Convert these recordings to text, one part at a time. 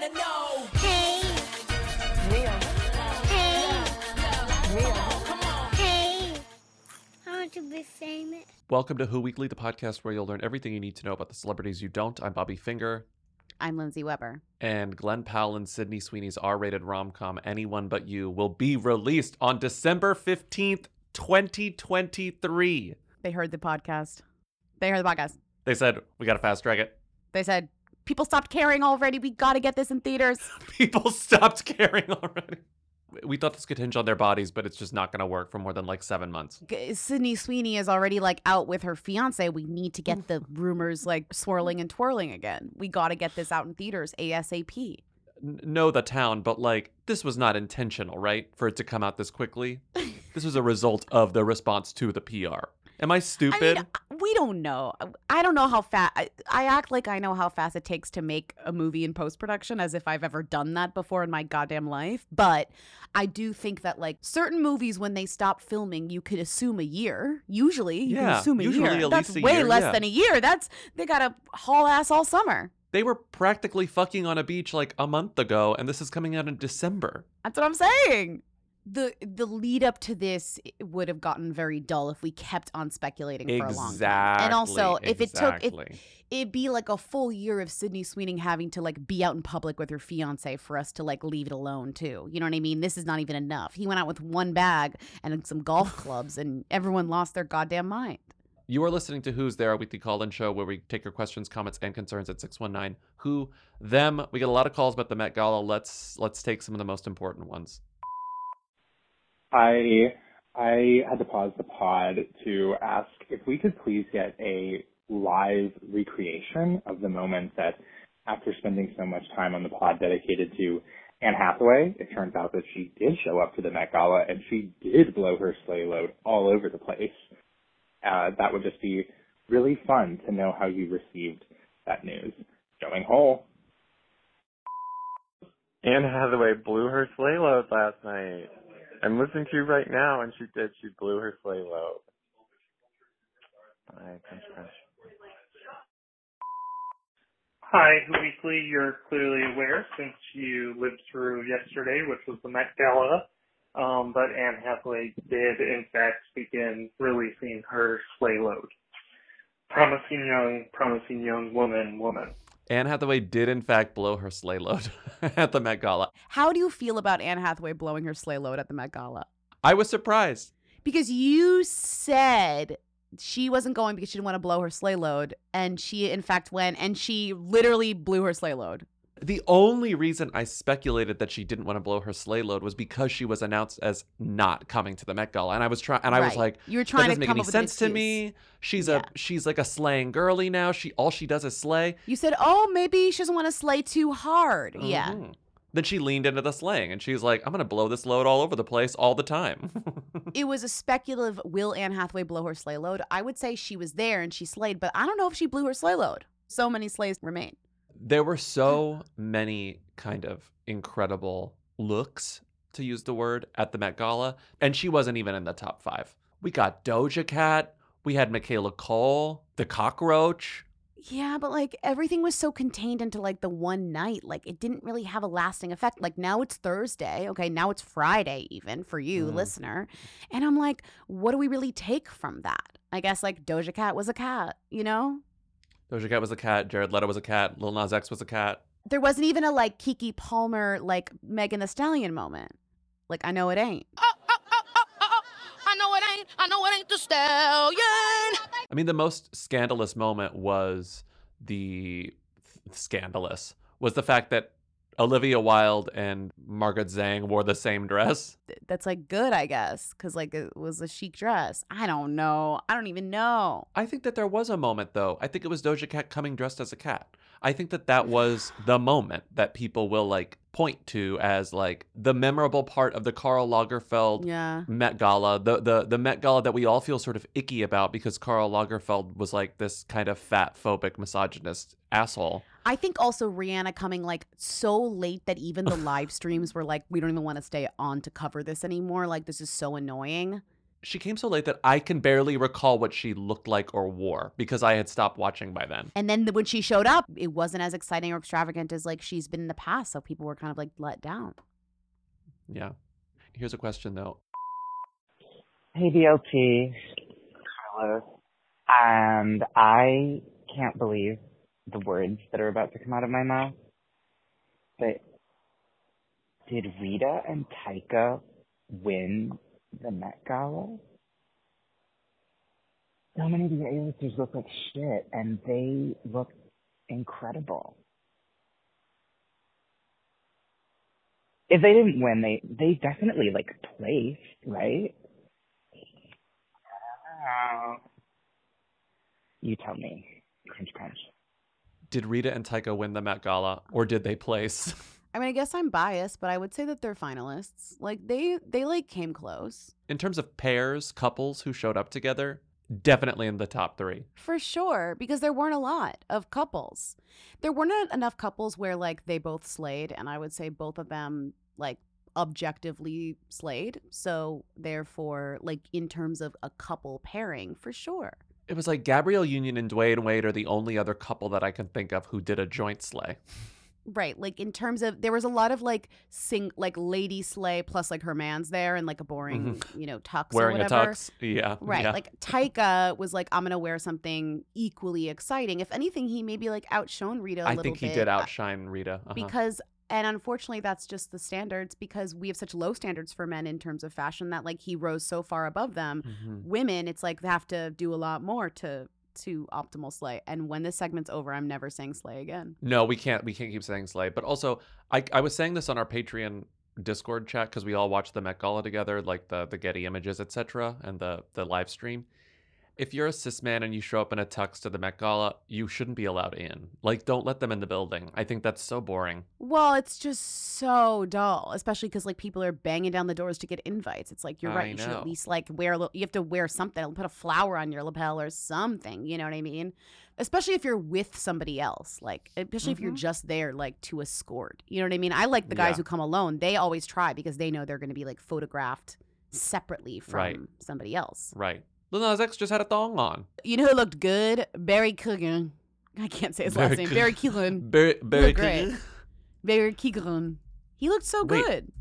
wanna know. Hey, Mia, hey, Mia. hey. I want to be famous. Welcome to Who Weekly, the podcast where you'll learn everything you need to know about the celebrities you don't. I'm Bobby Finger. I'm Lindsay Weber. and Glen Powell and Sydney Sweeney's R-rated rom-com Anyone But You will be released on December 15th, 2023. They heard the podcast. They heard the podcast. They said, "We got to fast track it." They said, people stopped caring already. We got to get this in theaters. People stopped caring already. We thought this could hinge on their bodies, but it's just not going to work for more than like 7 months. Sydney Sweeney is already like out with her fiance. We need to get mm. the rumors like swirling and twirling again. We got to get this out in theaters ASAP. N- know the town, but like this was not intentional, right? For it to come out this quickly. this was a result of the response to the PR. Am I stupid? I mean, uh, we don't know. Uh, I don't know how fast. I, I act like I know how fast it takes to make a movie in post production, as if I've ever done that before in my goddamn life. But I do think that like certain movies, when they stop filming, you could assume a year. Usually, you Yeah, can assume a usually year. at That's a way year, less yeah. than a year. That's they got to haul ass all summer. they were practically fucking on a beach like a month ago, and this is coming out in December. That's what I'm saying. The the lead up to this would have gotten very dull if we kept on speculating for a long time. And also, if it took if it'd be like a full year of Sydney Sweeney having to like be out in public with her fiance for us to like leave it alone too. You know what I mean? This is not even enough. He went out with one bag and some golf clubs and everyone lost their goddamn mind. You are listening to Who's There, a weekly call-in show where we take your questions, comments, and concerns at 619 Who Them. We get a lot of calls about the Met Gala. Let's let's take some of the most important ones. I I had to pause the pod to ask if we could please get a live recreation of the moment that after spending so much time on the pod dedicated to Anne Hathaway, it turns out that she did show up to the Met Gala and she did blow her slay load all over the place. Uh, that would just be really fun to know how you received that news. Going whole. Anne Hathaway blew her slay load last night. I'm listening to you right now, and she did. She blew her slay load. Bye, crunch. Hi, Weekly. You're clearly aware since you lived through yesterday, which was the Met Gala. Um, but Anne Hathaway did, in fact, begin releasing her slay load. Promising young, promising young woman, woman. Anne Hathaway did, in fact, blow her slay load at the Met Gala. How do you feel about Anne Hathaway blowing her slay load at the Met Gala? I was surprised. Because you said she wasn't going because she didn't want to blow her slay load, and she in fact went and she literally blew her sleigh load. The only reason I speculated that she didn't want to blow her slay load was because she was announced as not coming to the Met Gala, and I was trying, and I was like, You were trying to doesn't make come any sense to me. She's Yeah. a she's like a slaying girly now. She all she does is slay. You said, "Oh, maybe she doesn't want to slay too hard." Yeah. Mhm. Then she leaned into the slaying, and she's like, "I'm gonna blow this load all over the place all the time." It was a speculative will Anne Hathaway blow her slay load? I would say she was there and she slayed, but I don't know if she blew her slay load. So many slays remain. There were so many kind of incredible looks, to use the word, at the Met Gala, and she wasn't even in the top five. We got Doja Cat, we had Michaela Coel, the cockroach. Yeah, but like everything was so contained into like the one night. Like it didn't really have a lasting effect. Like now it's Thursday. Okay, now it's Friday even for you, Mm. listener. And I'm like, what do we really take from that? I guess like Doja Cat was a cat, you know? Doja Cat was a cat, Jared Leto was a cat, Lil Nas X was a cat. There wasn't even a like Keke Palmer, like Megan Thee Stallion moment. Like I know it ain't. Oh, oh, oh, I know it ain't, I know it ain't the stallion. I mean, the most scandalous moment was the scandalous was the fact that Olivia Wilde and Margaret Zhang wore the same dress. That's like good, I guess, because like it was a chic dress. I don't know. I don't even know. I think that there was a moment though. I think it was Doja Cat coming dressed as a cat. I think that that was the moment that people will like point to as like the memorable part of the Karl Lagerfeld Yeah. Met Gala, the the the Met Gala that we all feel sort of icky about because Karl Lagerfeld was like this kind of fat phobic misogynist asshole. I think also Rihanna coming like so late that even the live streams were like, we don't even want to stay on to cover this anymore. Like, this is so annoying. She came so late that I can barely recall what she looked like or wore because I had stopped watching by then. And then the, when she showed up, it wasn't as exciting or extravagant as like she's been in the past. So people were kind of like let down. Yeah. Here's a question though. Hey, DLT. Carlos. And I can't believe the words that are about to come out of my mouth. But did Rita and Taika win the Met Gala? So many of the A-listers look like shit, and they look incredible. If they didn't win, they they definitely like placed, right? You tell me. Crunch, crunch. Did Rita and Taika win the Met Gala or did they place? I mean, I guess I'm biased, but I would say that they're finalists. Like they they like came close. In terms of pairs, couples who showed up together, definitely in the top three. For sure, because there weren't a lot of couples. There weren't enough couples where like they both slayed, and I would say both of them like objectively slayed. So therefore, like in terms of a couple pairing, for sure. It was like Gabrielle Union and Dwyane Wade are the only other couple that I can think of who did a joint slay. Right, like in terms of there was a lot of like sing like lady slay plus like her man's there and like a boring you know tux or Wearing a whatever. tux. Yeah. Right. yeah. Like Taika was like, I'm gonna wear something equally exciting. If anything, he maybe like outshone Rita a I little think he bit. did uh, outshine Rita. Uh-huh. because and unfortunately that's just the standards because we have such low standards for men in terms of fashion that like he rose so far above them. Mhm. Women, it's like they have to do a lot more to to optimal slay. And when this segment's over, I'm never saying slay again. No, we can't. We can't keep saying slay. But also, I I was saying this on our Patreon Discord chat because we all watched the Met Gala together, like the the Getty images, etc., and the the live stream. If you're a cis man and you show up in a tux to the Met Gala, you shouldn't be allowed in. Like, don't let them in the building. I think that's so boring. Well, it's just so dull, especially because like people are banging down the doors to get invites. It's like you're I right. You should at least like wear. a little You have to wear something. Put a flower on your lapel or something. You know what I mean? Especially if you're with somebody else. Like especially if you're Mhm. just there like to escort. You know what I mean? I like the guys Yeah. who come alone. They always try because they know they're going to be like photographed separately from Right. somebody else. Right. Lil Nas X just had a thong on. You know who looked good? Barry Keoghan. I can't say his last name. Barry Keoghan. Barry, Barry. Keoghan? Barry Keoghan. He looked so Wait, good.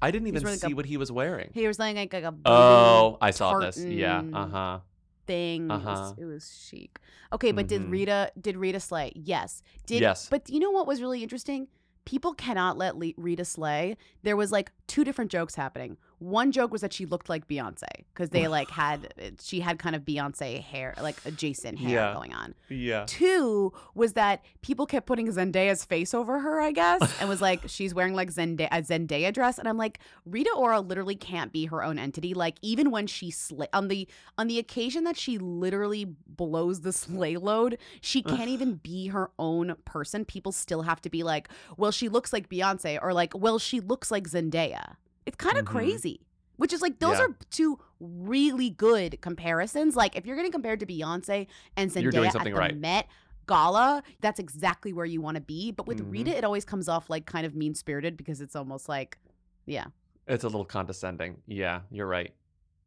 I didn't even wearing, like, see a- what he was wearing. He was wearing like, like a Oh, I saw this. Yeah. Uh huh. thing. It, was, Uh-huh. it was chic. Okay, but did Mhm. Rita did Rita slay? Yes. Did Yes. But you know what was really interesting? People cannot let Le- Rita slay. There was like two different jokes happening. One joke was that she looked like Beyonce because they like had she had kind of Beyonce hair, like adjacent hair Yeah. going on. Yeah. Two was that people kept putting Zendaya's face over her, I guess, and was like, she's wearing like Zendaya, a Zendaya dress, and I'm like, Rita Ora literally can't be her own entity. Like even when she slay on the on the occasion that she literally blows the slay load, she can't even be her own person. People still have to be like, well, she looks like Beyonce, or like, well, she looks like Zendaya. It's kind of Mhm. crazy. Which is like those Yeah. are two really good comparisons. Like if you're getting compared to Beyonce and Zendaya You're doing at the right. Met Gala, that's exactly where you want to be. But with Mhm. Rita, it always comes off like kind of mean spirited because it's almost like, yeah. It's a little condescending. Yeah, you're right.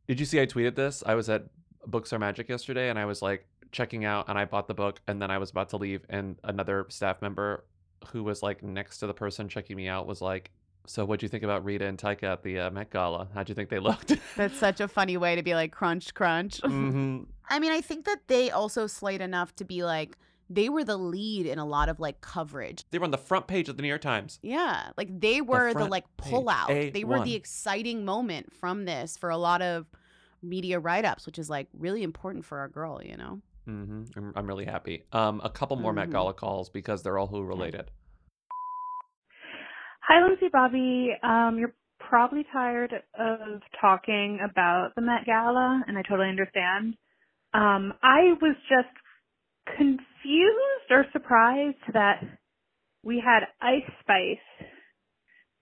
Did you see I tweeted this? I was at Books Are Magic yesterday and I was like checking out and I bought the book and then I was about to leave and another staff member who was like next to the person checking me out was like, "So what'd you think about Rita and Taika at the uh, Met Gala? How'd you think they looked?" That's such a funny way to be like crunch, crunch. hmm I mean, I think that they also slayed enough to be like, they were the lead in a lot of like coverage. They were on the front page of the New York Times. Yeah, like they were the, front like page, pullout. They were the exciting moment from this for a lot of media write ups, which is like really important for our girl, you know? Mm-hmm. I'm, I'm really happy. Um, a couple more Met Mhm. Gala calls because they're all who related. Hi, Lindsay Bobby. Um, you're probably tired of talking about the Met Gala, and I totally understand. Um, I was just confused or surprised that we had Ice Spice,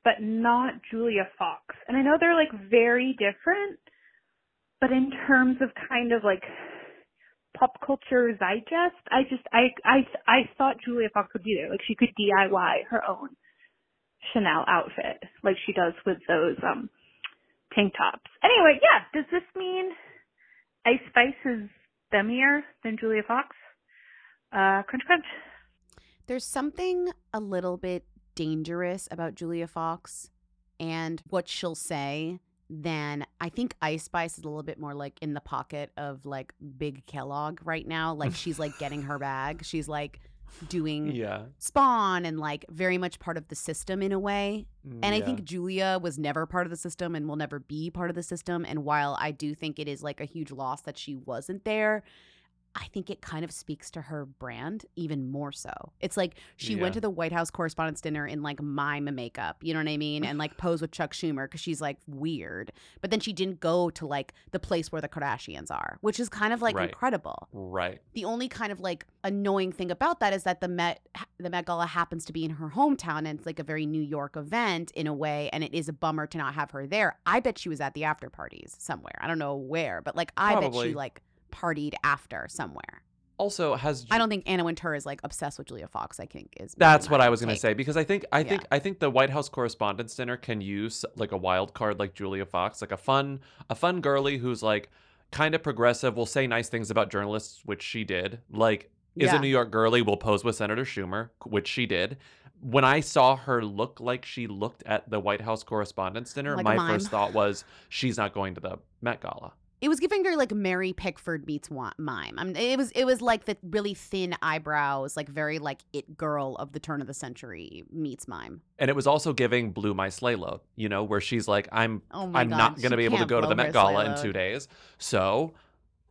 but not Julia Fox. And I know they're like very different, but in terms of kind of like pop culture digest, I just I I I thought Julia Fox would be there. Like she could DIY her own Chanel outfit, like she does with those um tank tops. Anyway, yeah. Does this mean Ice Spice is femmier than Julia Fox? Uh, crunch crunch. There's something a little bit dangerous about Julia Fox and what she'll say then I think Ice Spice is a little bit more like in the pocket of like Big Kellogg right now. Like she's like getting her bag. She's like doing Yeah. Spawn and like very much part of the system in a way. Mm, And I think Julia was never part of the system and will never be part of the system. And while I do think it is like a huge loss that she wasn't there, I think it kind of speaks to her brand even more so. It's like she Yeah. went to the White House Correspondents' Dinner in like mime makeup, you know what I mean? And like pose with Chuck Schumer because she's like weird. But then she didn't go to like the place where the Kardashians are, which is kind of like Right. incredible. Right. The only kind of like annoying thing about that is that the Met the Met Gala happens to be in her hometown and it's like a very New York event in a way and it is a bummer to not have her there. I bet she was at the after parties somewhere. I don't know where, but like I bet she like partied after somewhere. Also, has I don't think Anna Wintour is like obsessed with Julia Fox. I think is That's what I was going to say because I think I Yeah. think I think the White House Correspondents' Dinner can use like a wild card like Julia Fox, like a fun a fun girly who's like kind of progressive, will say nice things about journalists, which she did. Like is Yeah. a New York girly, will pose with Senator Schumer, which she did. When I saw her look like she looked at the White House Correspondents' Dinner, Like my first thought was she's not going to the Met Gala. It was giving her like Mary Pickford meets mime. I mean, it was it was like the really thin eyebrows, like very like it girl of the turn of the century meets mime. And it was also giving Blew My Slay Load, you know, where she's like, I'm Oh I'm God, not gonna be able to go to the Met Gala in two days. So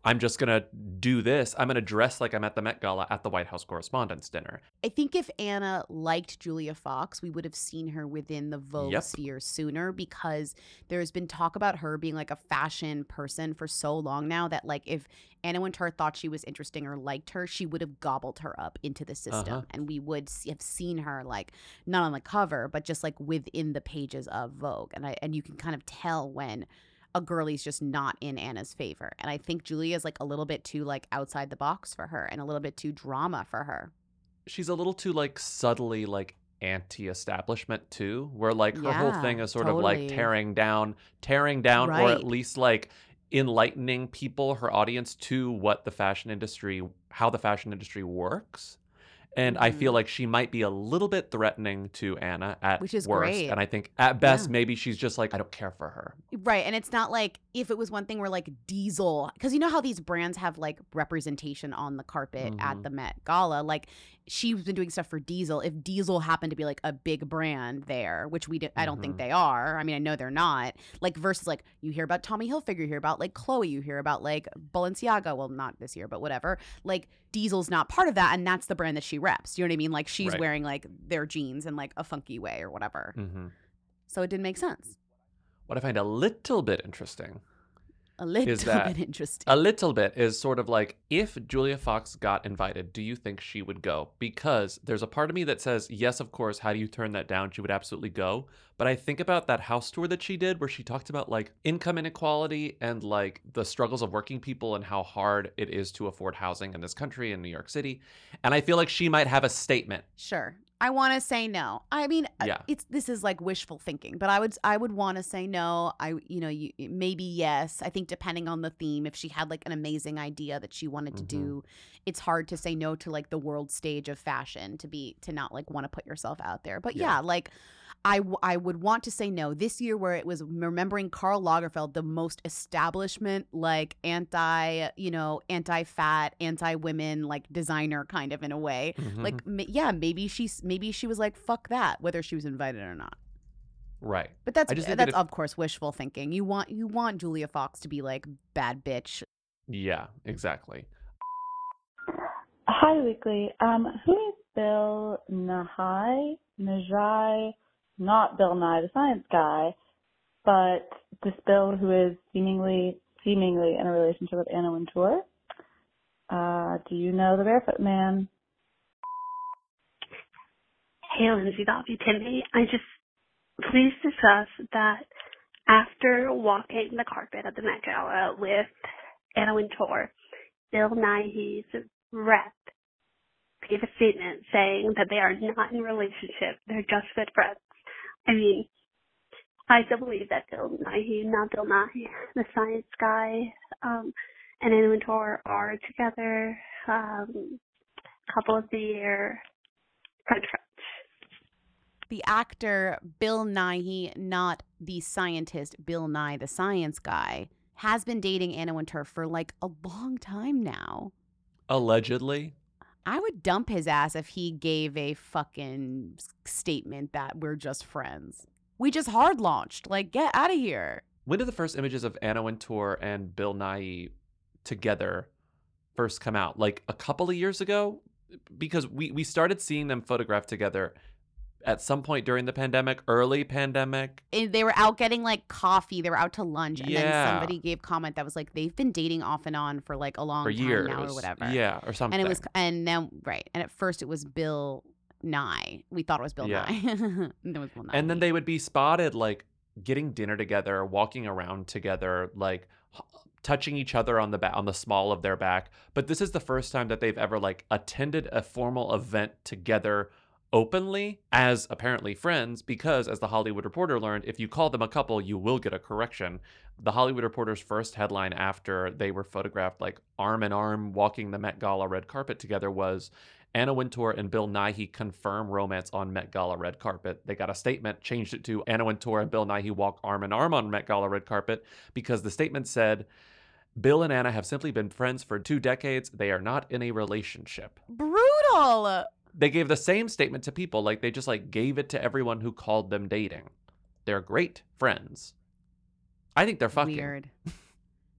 I'm just going to do this. I'm going to dress like I'm at the Met Gala at the White House Correspondents' Dinner. I think if Anna liked Julia Fox, we would have seen her within the Vogue Yep. sphere sooner because there's been talk about her being like a fashion person for so long now that like if Anna Wintour thought she was interesting or liked her, she would have gobbled her up into the system, Uh-huh. and we would have seen her like not on the cover, but just like within the pages of Vogue, and I and you can kind of tell when a girlie's just not in Anna's favor. And I think Julia's like a little bit too like outside the box for her and a little bit too drama for her. She's a little too like subtly like anti-establishment too, where like her whole thing is sort of like tearing down, tearing down, or at least like enlightening people, her audience, to what the fashion industry, how the fashion industry works. And I Mm-hmm. feel like she might be a little bit threatening to Anna at Which is worst. great. And I think at best, Yeah. maybe she's just like, I don't care for her. Right. And it's not like if it was one thing where like Diesel, because you know how these brands have like representation on the carpet at Mhm. the Met Gala. Like she's been doing stuff for Diesel. If Diesel happened to be like a big brand there, which we did, I don't think Mhm. they are. I mean, I know they're not. Like versus like you hear about Tommy Hilfiger, you hear about like Chloe, you hear about like Balenciaga. Well, not this year, but whatever. Like Diesel's not part of that, and that's the brand that she reps. You know what I mean? Like she's Right. wearing like their jeans in like a funky way or whatever. hmm So it didn't make sense. What I find a little bit interesting A little is that bit interesting. a little bit is sort of like if Julia Fox got invited, do you think she would go? Because there's a part of me that says, yes, of course. How do you turn that down? She would absolutely go. But I think about that house tour that she did where she talked about like income inequality and like the struggles of working people and how hard it is to afford housing in this country in New York City. And I feel like she might have a statement. Sure. I want to say no. I mean, uh, Yeah. it's this is like wishful thinking, but I would I would want to say no. I you know, you maybe yes. I think depending on the theme, if she had like an amazing idea that she wanted to Mhm. do, it's hard to say no to like the world stage of fashion to be to not like want to put yourself out there. But Yeah. yeah, like I, w- I would want to say no this year where it was remembering Karl Lagerfeld the most establishment like anti you know anti fat anti women like designer kind of in a way Mhm. like ma- yeah maybe she's maybe she was like fuck that whether she was invited or not right. but that's just that's that if- of course wishful thinking you want you want julia fox to be like bad bitch Yeah, exactly. Hi, Weekly. Um, who is Bill Nahai? Najai? Not Bill Nye, the science guy, but this Bill who is seemingly seemingly in a relationship with Anna Wintour. Uh, do you know the Barefoot Man? Hey, Lindsay, Bobby, Timmy. I just please discuss that after walking the carpet at the Met Gala with Anna Wintour, Bill Nighy's rep gave a statement saying that they are not in a relationship; they're just good friends. I mean, I still believe that Bill Nighy, not Bill Nye, the science guy, um, and Anna Wintour are together. Um, couple of the year, French French. The actor Bill Nighy, not the scientist Bill Nye, the science guy, has been dating Anna Wintour for like a long time now. Allegedly. I would dump his ass if he gave a fucking statement that we're just friends. We just hard launched. Like, get out of here. When did the first images of Anna Wintour and Bill Nighy together first come out? Like a couple of years ago? Because we, we started seeing them photographed together at some point during the pandemic, early pandemic. And they were out getting like coffee. They were out to lunch, and then somebody gave comment that was like, "They've been dating off and on for like a long For time years. now, or whatever." Yeah, or something. And it was, and then right, and at first it was Bill Nye. We thought it was Bill Yeah. Nye. and it was Bill Nye. And then they would be spotted like getting dinner together, walking around together, like touching each other on the back on the small of their back. But this is the first time that they've ever like attended a formal event together openly as apparently friends because as the Hollywood Reporter learned, if you call them a couple, you will get a correction. The Hollywood Reporter's first headline after they were photographed like arm in arm walking the Met Gala red carpet together was Anna Wintour and Bill Nighy confirm romance on Met Gala red carpet. They got a statement, changed it to Anna Wintour and Bill Nighy walk arm in arm on Met Gala red carpet because the statement said, Bill and Anna have simply been friends for two decades. They are not in a relationship. brutal. They gave the same statement to people, like they just like gave it to everyone who called them dating. They're great friends. I think they're fucking. Weird.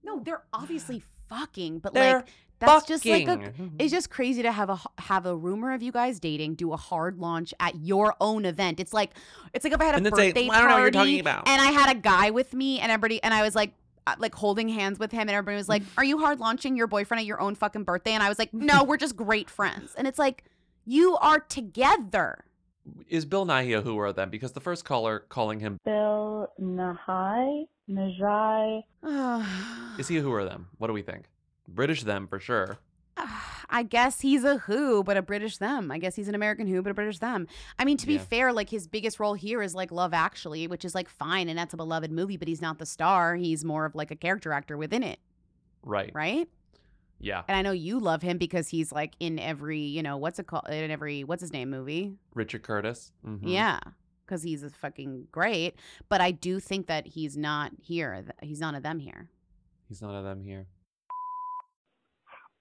No, they're obviously fucking, but They're like that's just like a, it's just crazy to have a have a rumor of you guys dating, do a hard launch at your own event. It's like it's like if I had a And then say, birthday "I don't know what you're party about." and I had a guy with me and everybody and I was like uh, like holding hands with him and everybody was like, "Are you hard launching your boyfriend at your own fucking birthday?" And I was like, "No, we're just great friends." And it's like you are together. Is Bill Nighy a who or them? Because the first caller calling him, Bill Nahai, Najai. is he a who or them? What do we think? British them for sure. I guess he's a who, but a British them. I guess he's an American who, but a British them. I mean, to be Yeah. fair, like his biggest role here is like Love Actually, which is like fine and that's a beloved movie, but he's not the star. He's more of like a character actor within it, Right. right? Yeah. And I know you love him because he's like in every, you know, what's it called? In every, what's his name movie? Richard Curtis. Mhm. Yeah. Because he's a fucking great. But I do think that he's not here. He's not of them here. He's not of them here.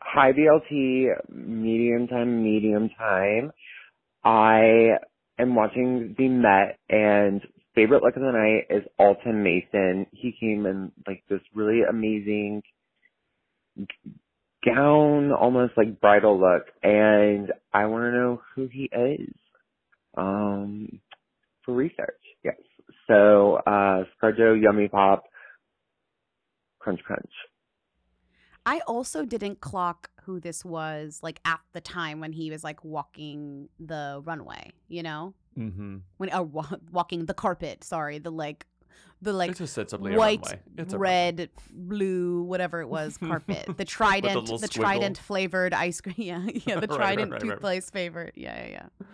Hi BLT, medium time, medium time. I am watching the Met and favorite look of the night is Alton Mason. He came in like this really amazing g- gown, almost like bridal look, and I want to know who he is. Um, for research, yes. So, uh, Scarjo, Yummy Pop, Crunch Crunch. I also didn't clock who this was like at the time when he was like walking the runway, you know? Mm-hmm. When uh, wa- walking the carpet, sorry, the like the like It's just simply a white. Red, blue, whatever it was, carpet. The trident, little the trident flavored ice cream. Yeah, yeah, the right, trident right, right. toothpaste favorite. Yeah, yeah, yeah.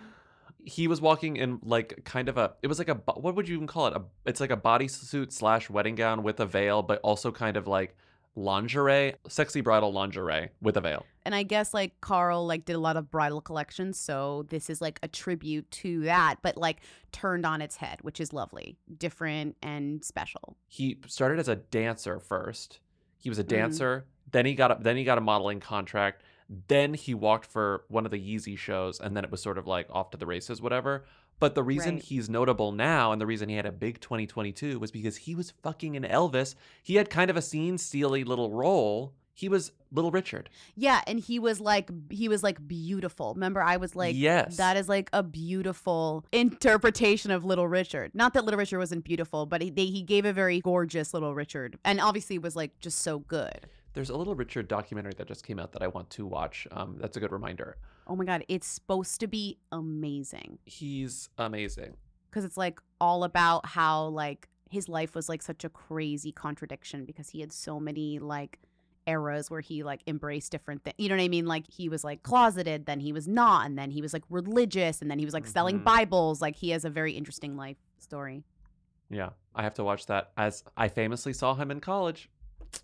He was walking in like kind of a. It was like a. What would you even call it? A. It's like a bodysuit slash wedding gown with a veil, but also kind of like lingerie, sexy bridal lingerie with a veil. And I guess like Karl like did a lot of bridal collections, so this is like a tribute to that, but like turned on its head, which is lovely, different and special. He started as a dancer first. He was a Mhm. dancer. Then he got a, then he got a modeling contract. Then he walked for one of the Yeezy shows, and then it was sort of like off to the races, whatever. But the reason Right. he's notable now, and the reason he had a big 2022, was because he was fucking in Elvis. He had kind of a scene steely little role. He was Little Richard. Yeah, and he was like he was like beautiful. Remember, I was like, Yes. that is like a beautiful interpretation of Little Richard. Not that Little Richard wasn't beautiful, but he they, he gave a very gorgeous Little Richard, and obviously was like just so good. There's a Little Richard documentary that just came out that I want to watch. Um, that's a good reminder. Oh my god, it's supposed to be amazing He's amazing. because it's like all about how like his life was like such a crazy contradiction because he had so many like eras where he like embraced different things. You know what I mean? Like he was like closeted, then he was not, and then he was like religious, and then he was like selling Mhm. Bibles. Like he has a very interesting life story. Yeah, I have to watch that. As I famously saw him in college,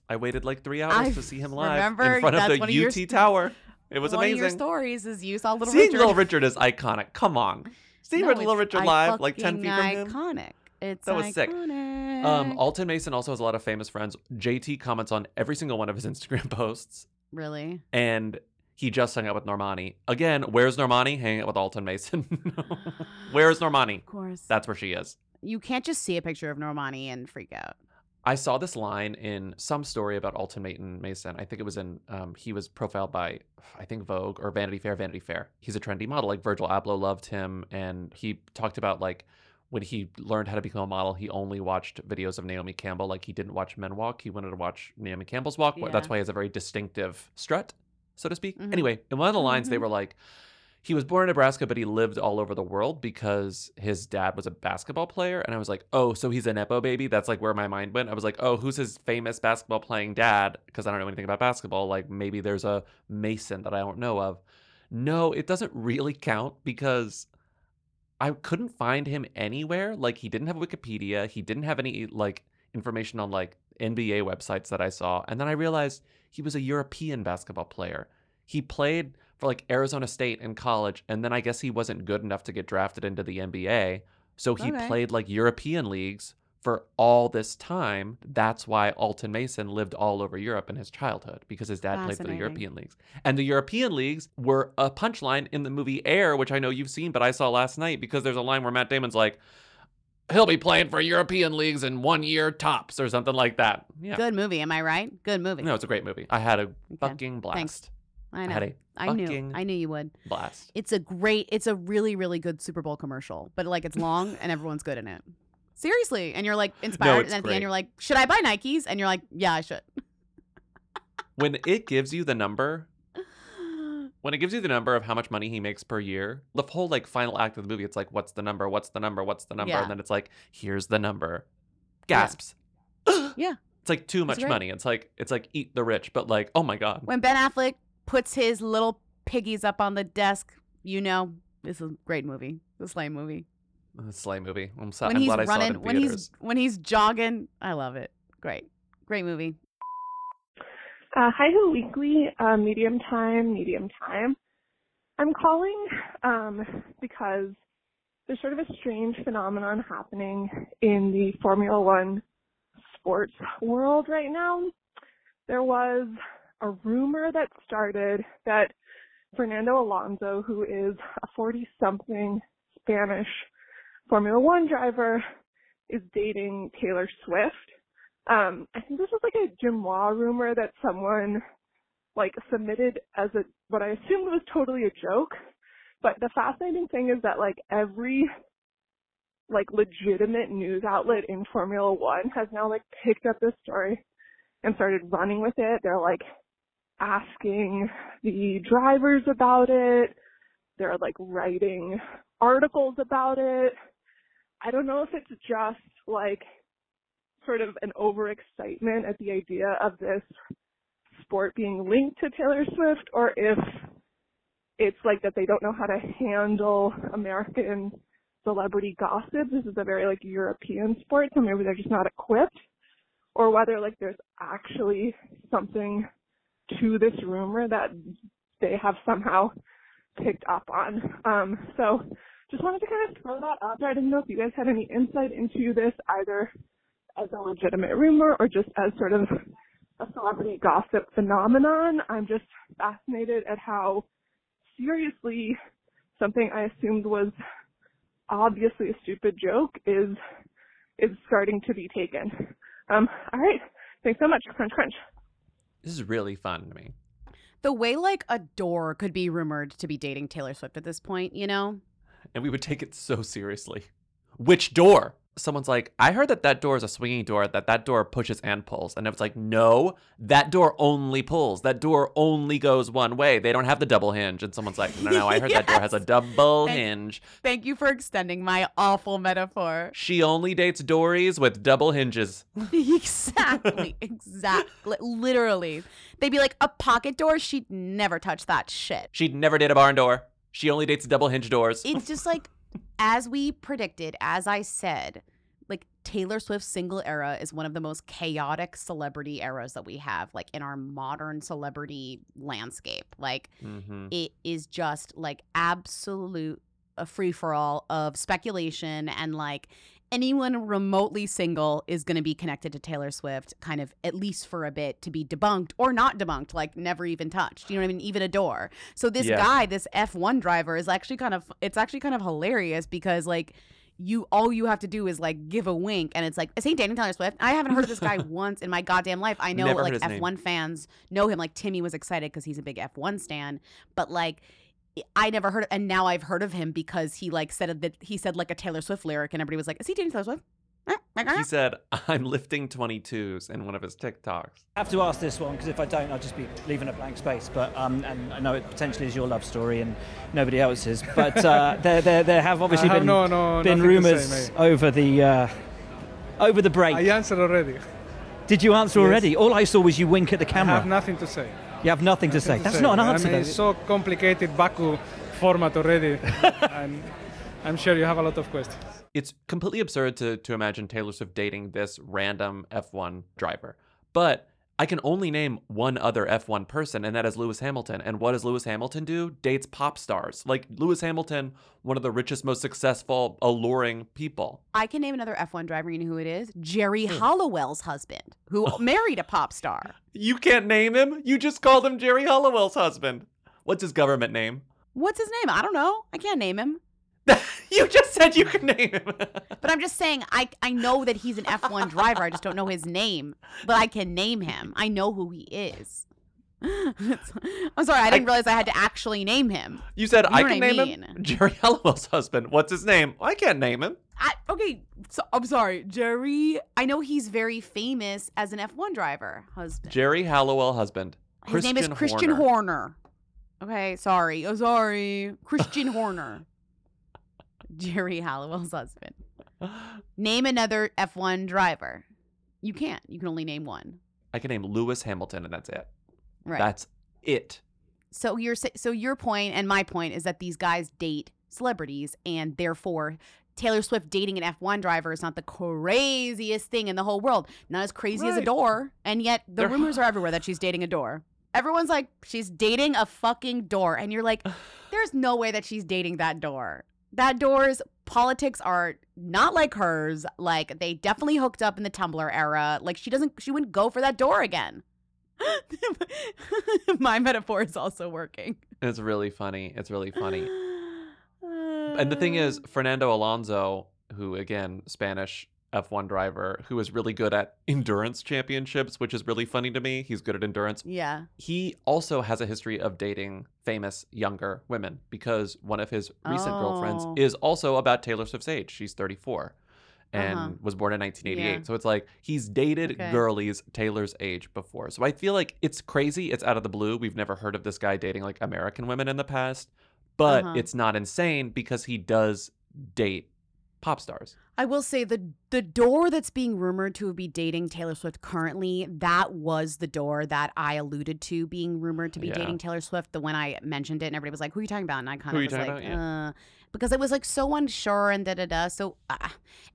I waited like three hours I to see him live remember in front of the one of your UT Tower. It was One of your stories is you saw Little Seeing Richard. Little Richard is iconic. Come on, seeing No, Little Richard live, like ten feet from fucking him. Iconic. It's That was sick. Um, Alton Mason also has a lot of famous friends. JT comments on every single one of his Instagram posts, really? and he just hung out with Normani again. Where's Normani? Hanging out with Alton Mason. Where's Normani? Of course. That's where she is. You can't just see a picture of Normani and freak out. I saw this line in some story about Alton Mason. Mason. I think it was in. Um, he was profiled by, I think Vogue or Vanity Fair. Vanity Fair. He's a trendy model. Like Virgil Abloh loved him, and he talked about like when he learned how to become a model, he only watched videos of Naomi Campbell. Like he didn't watch men walk. He wanted to watch Naomi Campbell's walk. Yeah. That's why he has a very distinctive strut, so to speak. Mhm. Anyway, in one of the lines, they Mhm. were like. He was born in Nebraska, but he lived all over the world because his dad was a basketball player. And I was like, oh, so he's a Nepo baby? That's like where my mind went. I was like, oh, who's his famous basketball playing dad? Because I don't know anything about basketball. Like maybe there's a Mason that I don't know of. No, it doesn't really count because I couldn't find him anywhere. Like he didn't have Wikipedia. He didn't have any like information on like NBA websites that I saw. And then I realized he was a European basketball player. He played for like Arizona State in college, and then I guess he wasn't good enough to get drafted into the NBA. So he Okay. played like European leagues for all this time. That's why Alton Mason lived all over Europe in his childhood because his dad played for the European leagues. And the European leagues were a punchline in the movie Air, which I know you've seen, but I saw last night because there's a line where Matt Damon's like, he'll be playing for European leagues in one year tops or something like that. Yeah. Good movie, am I right? Good movie. No, it's a great movie. I had a fucking blast. Thanks. I know. had a I knew. fucking I knew you would. blast. It's a great. It's a really, really good Super Bowl commercial, but like it's long and everyone's good in it. Seriously, and you're like inspired, it's and at the great. end you're like, should I buy Nikes? And you're like, yeah, I should. When it gives you the number, when it gives you the number of how much money he makes per year, the whole like final act of the movie, it's like, what's the number? What's the number? What's the number? Yeah. And then it's like, here's the number. Gasps. yeah. It's like too much money. It's like it's like eat the rich, but like, oh my god. When Ben Affleck puts his little piggies up on the desk, you know, this is a great movie. The lame movie. The slay movie. I'm, so, when I'm he's glad I saw it running, in when theaters. he's when he's jogging, I love it. Great, great movie. Uh, Hi Ho Weekly, uh, medium time, medium time. I'm calling um, because there's sort of a strange phenomenon happening in the Formula One sports world right now. There was a rumor that started that Fernando Alonso, who is a 40 something Spanish Formula One driver, is dating Taylor Swift. Um, I think this was like a DeuxMoi rumor that someone like submitted as a what I assumed was totally a joke. But the fascinating thing is that like every like legitimate news outlet in Formula One has now like picked up this story and started running with it. They're like asking the drivers about it. They're like writing articles about it. I don't know if it's just like sort of an overexcitement at the idea of this sport being linked to Taylor Swift or if it's like that they don't know how to handle American celebrity gossip. This is a very like European sport, so maybe they're just not equipped. Or whether like there's actually something to this rumor that they have somehow picked up on. Um, so just wanted to kind of throw that out there. I didn't know if you guys had any insight into this either as a legitimate rumor or just as sort of a celebrity gossip phenomenon. I'm just fascinated at how seriously something I assumed was obviously a stupid joke is is starting to be taken. Um, all right. Thanks so much. Crunch crunch. This is really fun to me. The way like a door could be rumored to be dating Taylor Swift at this point, you know? And we would take it so seriously. Which door? Someone's like, I heard that that door is a swinging door, that that door pushes and pulls. And it's like, no, that door only pulls. That door only goes one way. They don't have the double hinge. And someone's like, no, no, I heard that door has a double Thank- hinge. Thank you for extending my awful metaphor. She only dates dories with double hinges. exactly. Exactly. Literally. They'd be like, a pocket door? She'd never touch that shit. She'd never date a barn door. She only dates double hinge doors. It's just like, as we predicted, as I said, like Taylor Swift's single era is one of the most chaotic celebrity eras that we have, like in our modern celebrity landscape. Like, Mhm. it is just like absolute a free for all of speculation and like anyone remotely single is going to be connected to Taylor Swift kind of at least for a bit to be debunked or not debunked like never even touched you know what I mean even a door so this Yeah. guy this F1 driver is actually kind of it's actually kind of hilarious because like you all you have to do is like give a wink and it's like is he dating Taylor Swift I haven't heard this guy once in my goddamn life I know Never like heard his name. F1 fans know him like Timmy was excited because he's a big F1 stan but like I never heard of, and now I've heard of him because he like said that he said like a Taylor Swift lyric and everybody was like is he dating Taylor Swift He said, I'm lifting 22s in one of his TikToks. I have to ask this one because if I don't, I'll just be leaving a blank space. But um, and I know it potentially is your love story and nobody else's. But uh, there, there, there have obviously have been no- no- been nothing say, rumours over the uh, over the break. I answered already. Did you answer Yes. already? All I saw was you wink at the camera. I have nothing to say. You have nothing to say. To That's say. not an answer. I mean, it's so complicated Baku format already. and I'm sure you have a lot of questions. It's completely absurd to, to imagine Taylor Swift dating this random F1 driver. But I can only name one other F1 person, and that is Lewis Hamilton. And what does Lewis Hamilton do? Dates pop stars. Like Lewis Hamilton, one of the richest, most successful, alluring people. I can name another F1 driver. You know who it is? Geri hmm. Halliwell's husband, who oh. married a pop star. You can't name him. You just called him Geri Halliwell's husband. What's his government name? What's his name? I don't know. I can't name him. you just said you could name him. But I'm just saying, I I know that he's an F1 driver. I just don't know his name, but I can name him. I know who he is. I'm sorry, I didn't realize I had to actually name him. You said You know I can I name mean. him Geri Halliwell's husband. What's his name? I can't name him. I, okay, so I'm sorry, Geri. I know he's very famous as an F1 driver husband. Geri Halliwell husband. His name is Christian Horner. Horner. Okay, sorry. Oh, sorry. Christian Horner. Geri Halliwell's husband. Name another F1 driver. You can't. You can only name one. I can name Lewis Hamilton, and that's it. Right. That's it. So your so your point and my point is that these guys date celebrities, and therefore Taylor Swift dating an F1 driver is not the craziest thing in the whole world. Not as crazy as a door, and yet the They're- rumors are everywhere that she's dating a door. Everyone's like, she's dating a fucking door, and you're like, there's no way that she's dating that door. That door's politics are not like hers. Like they definitely hooked up in the Tumblr era. Like she doesn't, she wouldn't go for that door again. My metaphor is also working. It's really funny. It's really funny. and the thing is, Fernando Alonso, who again, Spanish F1 driver, who is really good at endurance championships, which is really funny to me. He's good at endurance. Yeah. He also has a history of dating famous younger women because one of his recent girlfriends Oh. is also about Taylor Swift's age. She's 34 and Uh-huh. was born in 1988. Yeah. So it's like he's dated Okay. girlies Taylor's age before. So I feel like it's crazy. It's out of the blue. We've never heard of this guy dating like American women in the past, but Uh-huh. it's not insane because he does date pop stars. I will say the the door that's being rumored to be dating Taylor Swift currently, that was the door that I alluded to being rumored to be Yeah. dating Taylor Swift. The when I mentioned it and everybody was like, "Who are you talking about?" And I kind of was like? Yeah. uh, because it was like so unsure and da da da. So uh,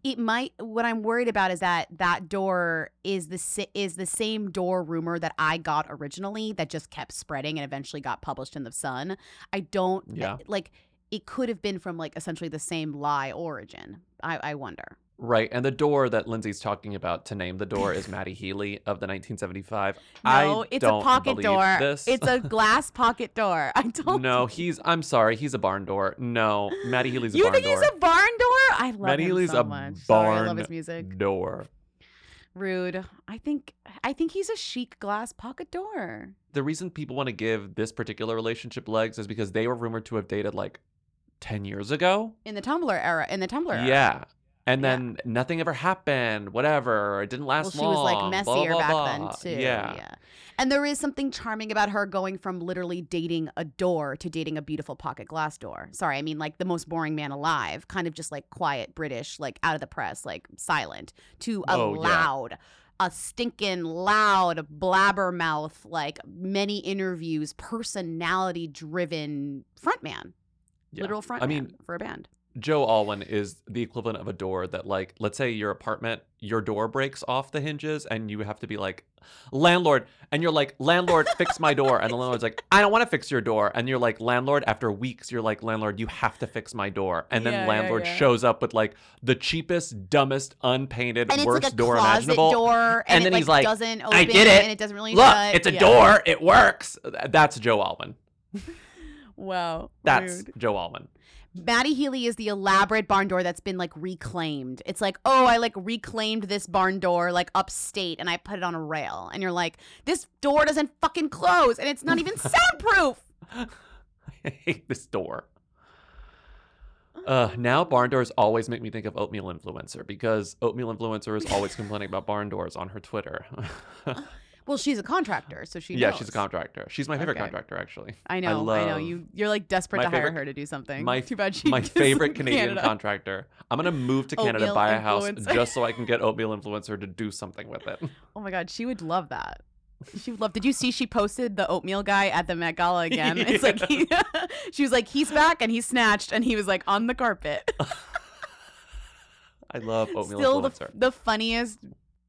it might. What I'm worried about is that that door is the si- is the same door rumor that I got originally that just kept spreading and eventually got published in the Sun. I don't Yeah. like. It could have been from like essentially the same lie origin. I, I wonder. Right. And the door that Lindsay's talking about to name the door is Matty Healy of the 1975. No, I it's a pocket door. This. It's a glass pocket door. I don't. No, he's I'm sorry, he's a barn door. No, Matty Healy's a You barn think door. he's a barn door? I love Matty him Healy's so a much. barn Sorry, I love his music. door. Rude. I think I think he's a chic glass pocket door. The reason people want to give this particular relationship legs is because they were rumored to have dated like 10 years ago. In the Tumblr era. In the Tumblr era. Yeah. And then nothing ever happened, whatever. It didn't last well, she was like long. messier blah, blah, back blah. then too. Yeah. yeah. And there is something charming about her going from literally dating a door to dating a beautiful pocket glass door. Sorry, I mean like the most boring man alive, kind of just like quiet British, like out of the press, like silent, to a Oh, yeah. loud, a stinking loud blabbermouth, like many interviews, personality driven frontman. Yeah. Literal frontman I mean, for a band. Joe Alwyn is the equivalent of a door that, like, let's say your apartment, your door breaks off the hinges, and you have to be like, landlord, and you're like, landlord, fix my door, and the landlord's like, I don't want to fix your door, and you're like, landlord. After weeks, you're like, landlord, you have to fix my door, and then Yeah, yeah, landlord yeah. shows up with like the cheapest, dumbest, unpainted, And worst like door imaginable, door, and, it, then like, he's like, doesn't open, I did it, and it doesn't really look, shut. it's a Yeah. door, it works. That's Joe Alwyn. Wow, That's rude. Joe Alwyn. Matty Healy is the elaborate barn door that's been like reclaimed. It's like, oh, I like reclaimed this barn door like upstate and I put it on a rail. And you're like, this door doesn't fucking close and it's not even soundproof. I hate this door. Uh, now barn doors always make me think of oatmeal influencer because oatmeal influencer is always complaining about barn doors on her Twitter. Well, she's a contractor, so she yeah, knows. she's a contractor. She's my favorite Okay. contractor, actually. I know, I, know. You you're like desperate to hire her to do something. My Too bad she my favorite Canadian Canada. contractor. I'm gonna move to Canada, Oatmeal buy a house just so I can get oatmeal influencer to do something with it. Oh my god, she would love that. She would love. Did you see she posted the oatmeal guy at the Met Gala again? It's like he, she was like, he's back and he's snatched and he was like on the carpet. I love oatmeal Still the, the funniest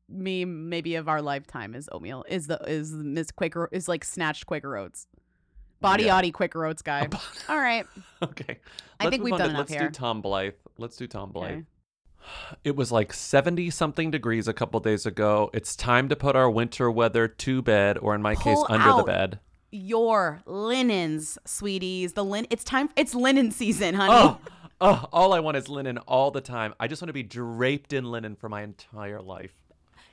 meme maybe of our lifetime is oatmeal is the is Miss Quaker is like snatched Quaker Oats. Body Yeah. Quaker Oats guy. All right. okay. I Let's think we've done to- enough Let's here. do Tom Blyth. Let's do Tom Blyth. Okay. It was like 70 something degrees a couple days ago. It's time to put our winter weather to bed, or in my case, Pull under the bed. Your linens, sweeties. The lin it's time it's linen season, honey. Oh, oh, all I want is linen all the time. I just want to be draped in linen for my entire life.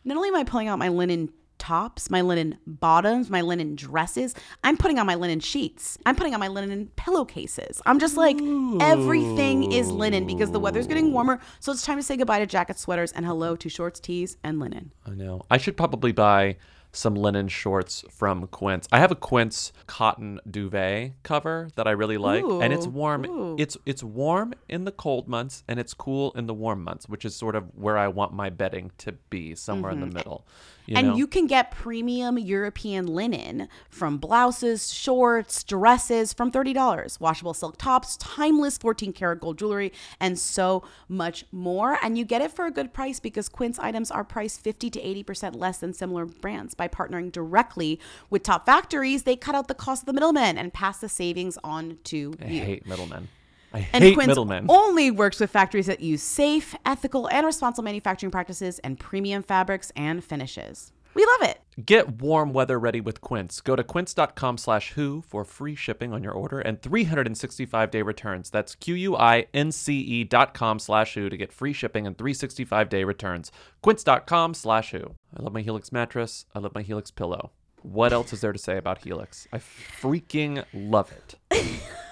Not only am I pulling out my linen tops, my linen bottoms, my linen dresses, I'm putting on my linen sheets. I'm putting on my linen pillowcases. I'm just like, everything is linen because the weather's getting warmer. So it's time to say goodbye to jackets, sweaters, and hello to shorts, tees, and linen. I know. I should probably buy some linen shorts from Quince. I have a Quince cotton duvet cover that I really like, and it's warm. ooh. It's it's warm in the cold months, and it's cool in the warm months, which is sort of where I want my bedding to be, somewhere in Mhm. the middle. You and know? you can get premium European linen from blouses, shorts, dresses from $30, washable silk tops, timeless 14 karat gold jewelry, and so much more. And you get it for a good price because Quince items are priced 50 to 80% less than similar brands. By partnering directly with top factories, they cut out the cost of the middlemen and pass the savings on to I you. I hate middlemen. I And hate Quince middlemen. only works with factories that use safe, ethical, and responsible manufacturing practices and premium fabrics and finishes. We love it. Get warm weather ready with Quince. Go to quince.com slash who for free shipping on your order and 365 day returns. That's Q-U-I-N-C-E E dot com slash who to get free shipping and 365 day returns. Quince.com slash who. I love my Helix mattress. I love my Helix pillow. What else is there to say about Helix? I freaking love it.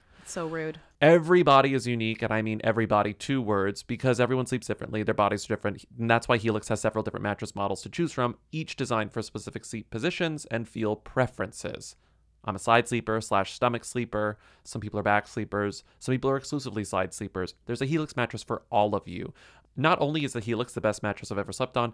So rude. Everybody is unique, and I mean everybody, two words, because everyone sleeps differently. Their bodies are different. And that's why Helix has several different mattress models to choose from, each designed for specific sleep positions and feel preferences. I'm a side sleeper slash stomach sleeper. Some people are back sleepers. Some people are exclusively side sleepers. There's a Helix mattress for all of you. Not only is the Helix the best mattress I've ever slept on,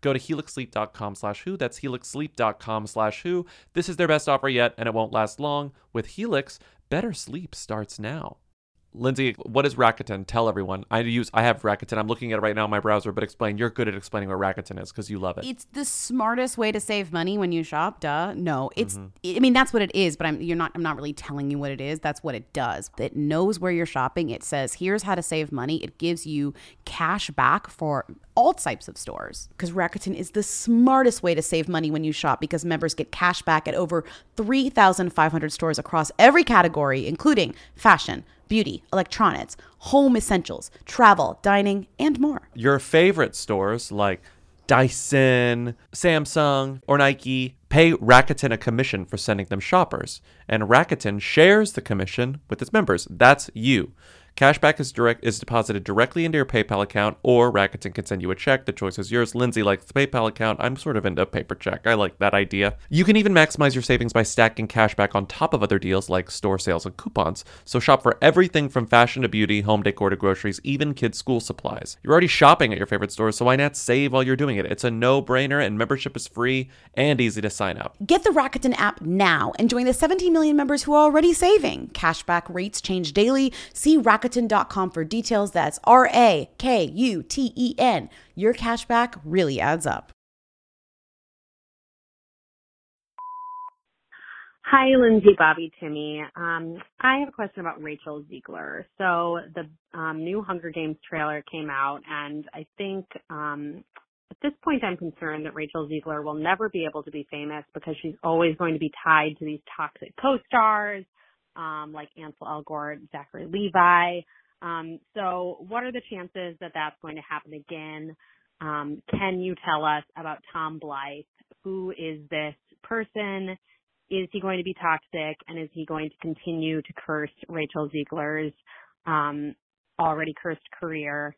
Go to helixsleep.com slash who. That's helixsleep.com slash who. This is their best offer yet, and it won't last long. With Helix, better sleep starts now. Lindsay, what is Rakuten? Tell everyone. I use I have Rakuten. I'm looking at it right now in my browser, but explain. You're good at explaining what Rakuten is because you love it. It's the smartest way to save money when you shop. Duh. No, it's. Mm-hmm. I mean, that's what it is. But I'm. You're not. I'm not really telling you what it is. That's what it does. It knows where you're shopping. It says here's how to save money. It gives you cash back for all types of stores because Rakuten is the smartest way to save money when you shop because members get cash back at over 3,500 stores across every category, including fashion, beauty, electronics, home essentials, travel, dining, and more. Your favorite stores like Dyson, Samsung, or Nike pay Rakuten a commission for sending them shoppers, and Rakuten shares the commission with its members. That's you. Cashback is direct is deposited directly into your PayPal account, or Rakuten can send you a check. The choice is yours. Lindsay likes the PayPal account. I'm sort of into a paper check. I like that idea. You can even maximize your savings by stacking cashback on top of other deals like store sales and coupons. So shop for everything from fashion to beauty, home decor to groceries, even kids' school supplies. You're already shopping at your favorite stores, so why not save while you're doing it? It's a no-brainer, and membership is free and easy to sign up. Get the Rakuten app now and join the 17 million members who are already saving. Cashback rates change daily. See Rakuten.com for details. That's R A K U T E N. Your cashback really adds up. Hi, Lindsay, Bobby, Timmy. Um, I have a question about Rachel Zegler. So the um, new Hunger Games trailer came out, and I think um, at this point I'm concerned that Rachel Zegler will never be able to be famous because she's always going to be tied to these toxic co-stars um, like Ansel Elgort, Zachary Levi. Um, so what are the chances that that's going to happen again? Um, can you tell us about Tom Blyth? Who is this person? Is he going to be toxic and is he going to continue to curse Rachel Zegler's um, already cursed career?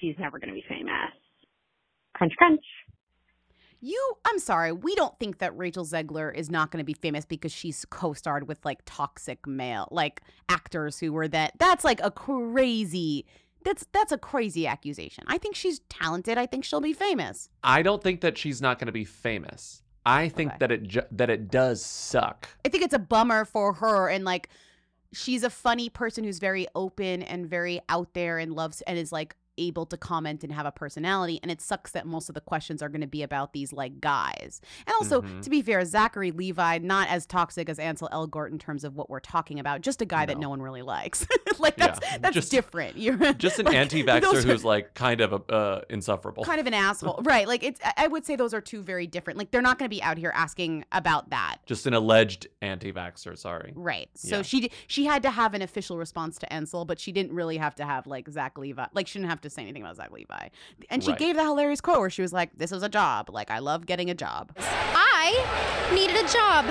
She's never going to be famous. Crunch, crunch. You, I'm sorry, we don't think that Rachel Zegler is not going to be famous because she's co-starred with like toxic male, like actors who were that. That's like a crazy. That's that's a crazy accusation. I think she's talented. I think she'll be famous. I don't think that she's not going to be famous. I think Okay. that it ju- that it does suck. I think it's a bummer for her and like she's a funny person who's very open and very out there and loves and is like able to comment and have a personality and it sucks that most of the questions are going to be about these like guys. And also Mhm. to be fair, Zachary Levi not as toxic as Ansel Elgort in terms of what we're talking about, just a guy that no one really likes. like that's Yeah, that's just- different. You're Just an like, anti-vaxxer are- who's like kind of uh, insufferable. kind of an asshole. right. Like it's I- I would say those are two very different. Like they're not going to be out here asking about that. Just an alleged anti-vaxxer. Sorry. Right. So Yeah. she she had to have an official response to Ansel, but she didn't really have to have like Zach Levi. Like she didn't have to say anything about Zach Levi. And she Right. gave the hilarious quote where she was like, "This was a job. Like I love getting a job." I needed a job.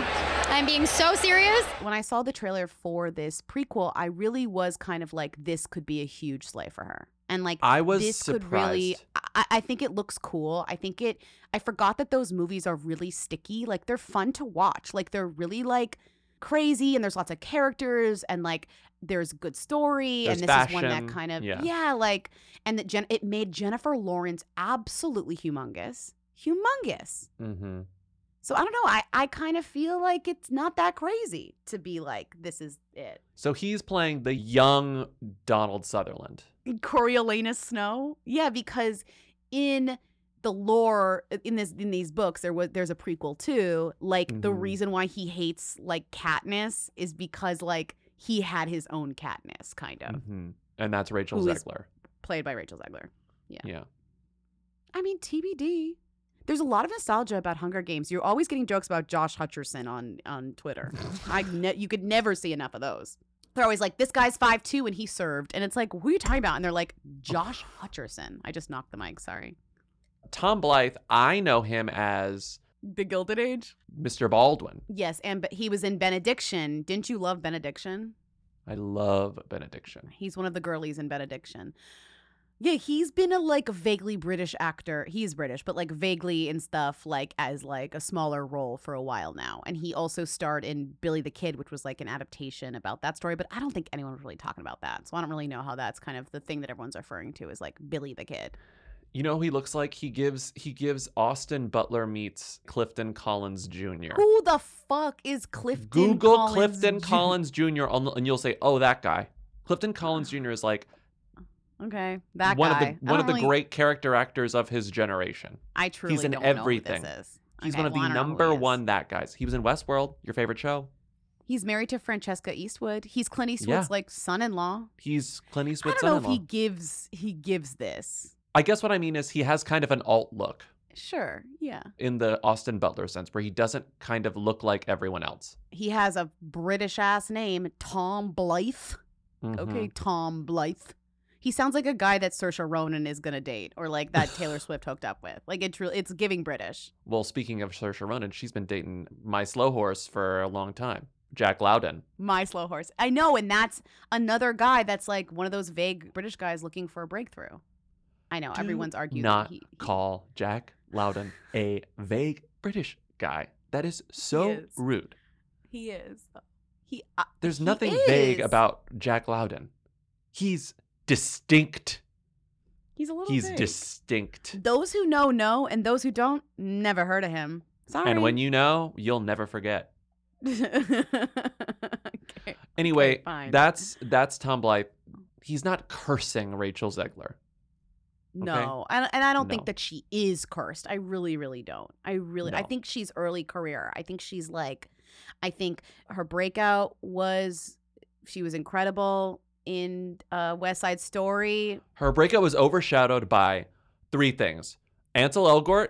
I'm being so serious. When I saw the trailer for this prequel, I really was kind of like, "This could be a huge slay for her." And like I was this could really surprised. I, I think it looks cool. I think it I forgot that those movies are really sticky. Like they're fun to watch. Like they're really like crazy and there's lots of characters and like there's good story There's and this is one that kind of Yeah. yeah, like and that Jen, it made Jennifer Lawrence absolutely humongous. Humongous. Mm-hmm. So I don't know. I, I kind of feel like it's not that crazy to be like, this is it. So he's playing the young Donald Sutherland. Coriolanus Snow? Yeah, because in the lore in this in these books there was there's a prequel too. Like the Mhm. reason why he hates like Katniss is because like he had his own Katniss kind of hmm And that's Rachel Who Zegler. played by Rachel Zegler. Yeah. Yeah. I mean TBD. There's a lot of nostalgia about Hunger Games. You're always getting jokes about Josh Hutcherson on on Twitter. I ne- you could never see enough of those. They're always like, "This guy's five two and he served," and it's like, "What are you talking about?" And they're like, "Josh Hutcherson." I just knocked the mic. Sorry. Tom Blyth, I know him as The Gilded Age. Mr. Baldwin. Yes, and but he was in Benediction. Didn't you love Benediction? I love Benediction. He's one of the girlies in Benediction. Yeah, he's been a like vaguely British actor. He's British, but like vaguely and stuff like as like a smaller role for a while now. And he also starred in Billy the Kid, which was like an adaptation about that story. But I don't think anyone was really talking about that, so I don't really know how that's kind of the thing that everyone's referring to is like Billy the Kid. You know who he looks like? He gives he gives Austin Butler meets Clifton Collins Jr. Who the fuck is Clifton? Collins? Google Collins Clifton? Collins Jr. on- and you'll say, "Oh, that guy." Clifton Collins Jr. is like Okay, that one guy. of the I one of the really- great character actors of his generation. I truly He's in don't know who everything. this is. He's Okay, one of well, the don't know who number one that guys. He was in Westworld, your favorite show. He's married to Francesca Eastwood. He's Clint Eastwood's Yeah. like son-in-law. He's Clint I Eastwood's don't know son-in-law. he gives he gives this. I guess what I mean is he has kind of an alt look Sure, yeah. in the Austin Butler sense, where he doesn't kind of look like everyone else. He has a British ass name, Tom Blyth. Okay, Mhm. Tom Blyth. He sounds like a guy that Saoirse Ronan is gonna date, or like that Taylor Swift hooked up with. Like it, truly, it's giving British. Well, speaking of Saoirse Ronan, she's been dating my slow horse for a long time, Jack Lowden. My slow horse. I know, and that's another guy that's like one of those vague British guys looking for a breakthrough. I know everyone's arguing. that Not he, call Jack Lowden a vague British guy. That is so is. rude. he is. He. Uh, There's he nothing vague about Jack Lowden. He's distinct. He's a little. He's vague. distinct. Those who know know, and those who don't never heard of him. Sorry. And when you know, you'll never forget. okay. Anyway, fine. that's that's Tom Blyth. He's not cursing Rachel Zegler. No, and, and I don't No. think that she is cursed. I really, really don't. I really, I think she's early career. I think she's like, I think her breakout was, she was incredible in uh, West Side Story. Her breakout was overshadowed by three things: Ansel Elgort,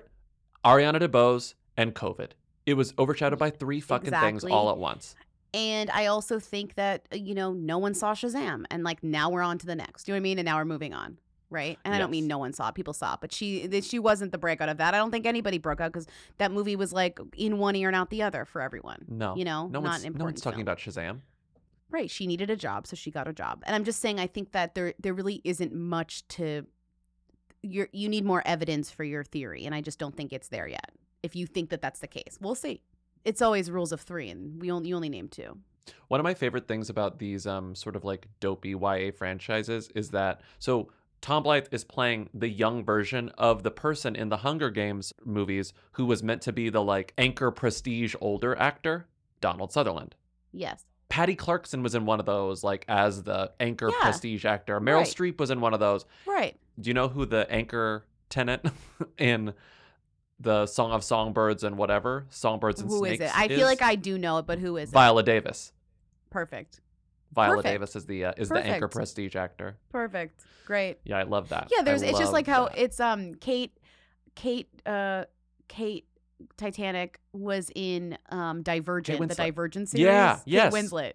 Ariana DeBose, and COVID. It was overshadowed by three fucking things all at once. And I also think that, uh, you know, no one saw Shazam. And like now we're on to the next. Do you know what I mean? And now we're moving on. Right. And I don't mean no one saw it. People saw it. But she she wasn't the breakout of that. I don't think anybody broke out because that movie was like in one ear and out the other for everyone. No, You know, no not one's, no one's talking film. about Shazam. Right. She needed a job, so she got a job. And I'm just saying I think that there there really isn't much to you you need more evidence for your theory and I just don't think it's there yet. If you think that that's the case. We'll see. It's always rules of 3 and we only you only name 2. One of my favorite things about these um sort of like dopey YA franchises is that so Tom Blyth is playing the young version of the person in the Hunger Games movies who was meant to be the like anchor prestige older actor, Donald Sutherland. Yes. Patty Clarkson was in one of those, like as the anchor Yeah. prestige actor. Meryl Right. Streep was in one of those. Right. Do you know who the anchor tenant in the Song of Songbirds and whatever Songbirds and Who is Snakes Who is it? I feel like I do know it, but who is it? Viola Davis. Perfect. Viola Perfect. Davis is the uh, is the anchor prestige actor. Perfect. Great. Yeah, I love that. Yeah, I there's it's just like how that. it's um Kate Kate uh Kate Titanic was in um Divergent, the. Divergent series. Yeah, Kate yes. Winslet.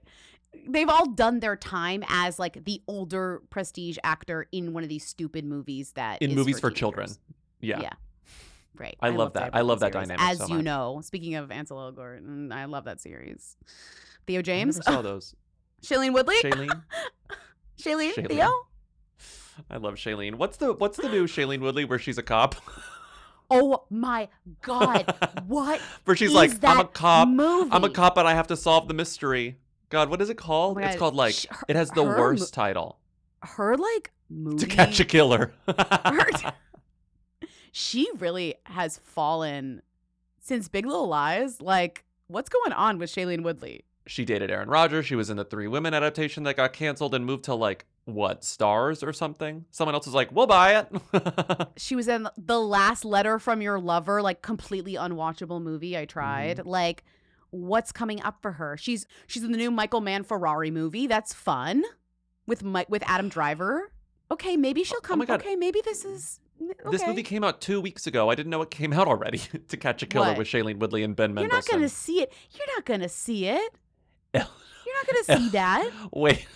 They've all done their time as like the older prestige actor in one of these stupid movies that in movies for teenagers. children. Yeah. Yeah. Right. I love that. I love that series, dynamic As so you much. know, speaking of Ansel Elgort, mm, I love that series. Theo I James, never saw those. Shailene Woodley, Shailene. Shailene, Shailene. Theo. I love Shailene. What's the what's the new Shailene Woodley where she's a cop? Oh my God! What? where she's like, I'm a cop. I'm a cop, and I have to solve the mystery. God, what is it called? Oh it's called like sh- her- it has the worst mo- title. Her like movie. To catch a killer. her- she really has fallen since Big Little Lies. Like, what's going on with Shailene Woodley? She dated Aaron Rodgers. She was in the Three Women adaptation that got canceled and moved to like what stars or something. Someone else was like, "We'll buy it." She was in the last letter from your lover, like completely unwatchable movie. I tried. Mm-hmm. Like, what's coming up for her? She's she's in the new Michael Mann Ferrari movie. That's fun with Mike with Adam Driver. Okay, maybe she'll come. Oh. Okay, maybe this is. This movie came out two weeks ago. I didn't know it came out already. to Catch a Killer What? with Shailene Woodley and Ben Mendelsohn. You're not gonna see it. You're not gonna see it. You're not gonna see that. Wait,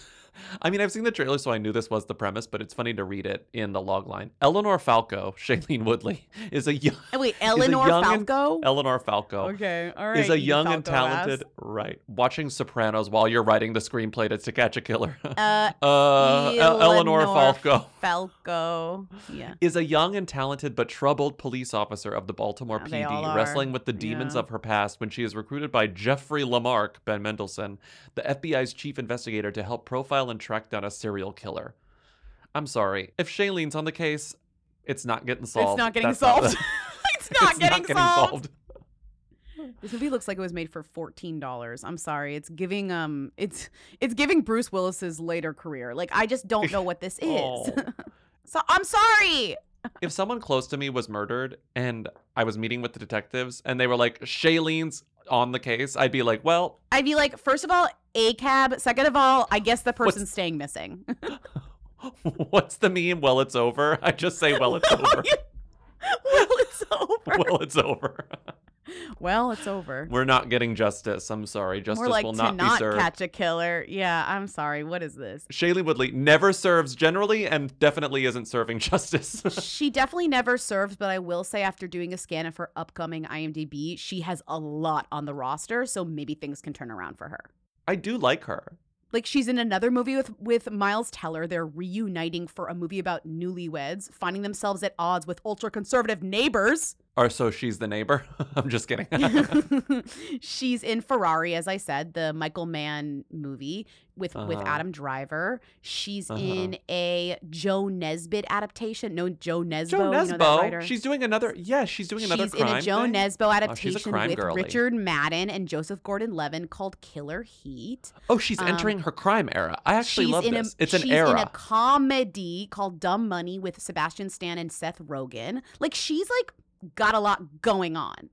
I mean, I've seen the trailer, so I knew this was the premise, but it's funny to read it in the log line. Eleanor Falco, Shailene Woodley, is a young. Oh, wait, Eleanor young and- Falco? Eleanor Falco. Okay, all right. Is a you young and Falco ass. talented, right? Watching Sopranos while you're writing the screenplay to To Catch a Killer. Uh, Uh, El- Eleanor Falco. Falco. Yeah. is a young and talented but troubled police officer of the Baltimore Yeah, PD, wrestling with the demons Yeah. of her past when she is recruited by Jeffrey Lamarck, Ben Mendelsohn, the FBI's chief investigator, to help profile and track down a serial killer. I'm sorry. If Shailene's on the case, it's not getting solved. It's not getting That's solved. the- it's not it's getting not getting solved. solved. This movie looks like it was made for fourteen dollars. I'm sorry. It's giving um it's it's giving Bruce Willis's later career. Like I just don't know what this is. Oh. so I'm sorry. if someone close to me was murdered and I was meeting with the detectives and they were like, Shailene's on the case, I'd be like, well, I'd be like, first of all, a cab. Second of all, I guess the person's staying missing. what's the meme? Well, it's over. I just say, well, it's over. well, it's over. well, it's over. well, it's over. We're not getting justice. I'm sorry. Justice More like will to not, not be served. catch a killer. Yeah, I'm sorry. What is this? Shailene Woodley never serves generally and definitely isn't serving justice. she definitely never serves, but I will say after doing a scan of her upcoming IMDb, she has a lot on the roster, so maybe things can turn around for her. I do like her. Like she's in another movie with with Miles Teller. They're reuniting for a movie about newlyweds, finding themselves at odds with ultra conservative neighbors. Or so she's the neighbor. I'm just kidding. she's in Ferrari, as I said, the Michael Mann movie with with Uh-huh. Adam Driver. She's Uh-huh. in a Joe Nesbitt adaptation. No, Joe Nesbo. Joe you know Nesbo. she's doing another. Yeah, she's doing another She's in a Joe thing? Nesbo Oh, adaptation crime with girly. Richard Madden and Joseph Gordon-Levitt called Killer Heat. Oh, she's Um, entering her crime era. I actually love this. A, it's an era. she's era. in a comedy called Dumb Money with Sebastian Stan and Seth Rogen. Like she's like got a lot going on.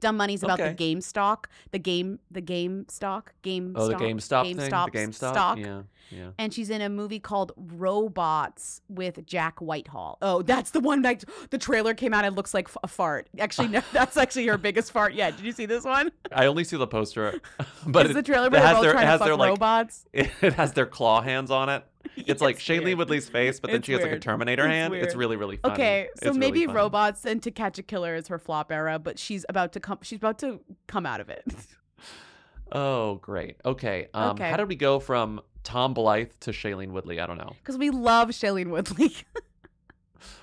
Dumb Money's about Okay. the game stock, the game, the game stock, game. oh, the stock, GameStop thing. The GameStop GameStop. stock. Yeah, yeah. And she's in a movie called Robots with Jack Whitehall. Oh, that's the one that the trailer came out and looks like a fart. Actually, no, that's actually her biggest fart yet. Did you see this one? I only see the poster, but It's it, the trailer it where they're has their, trying it to has fuck their like robots. it has their claw hands on it. It's like Shailene Woodley's face, but then It's she has like a. Terminator It's hand. It's really really funny. Okay, so It's maybe really robots and To Catch a Killer is her flop era, but she's about to come. She's about to come out of it. Oh, great. Okay. Um, Okay. How did we go from Tom Blyth to Shailene Woodley? I don't know. Because we love Shailene Woodley.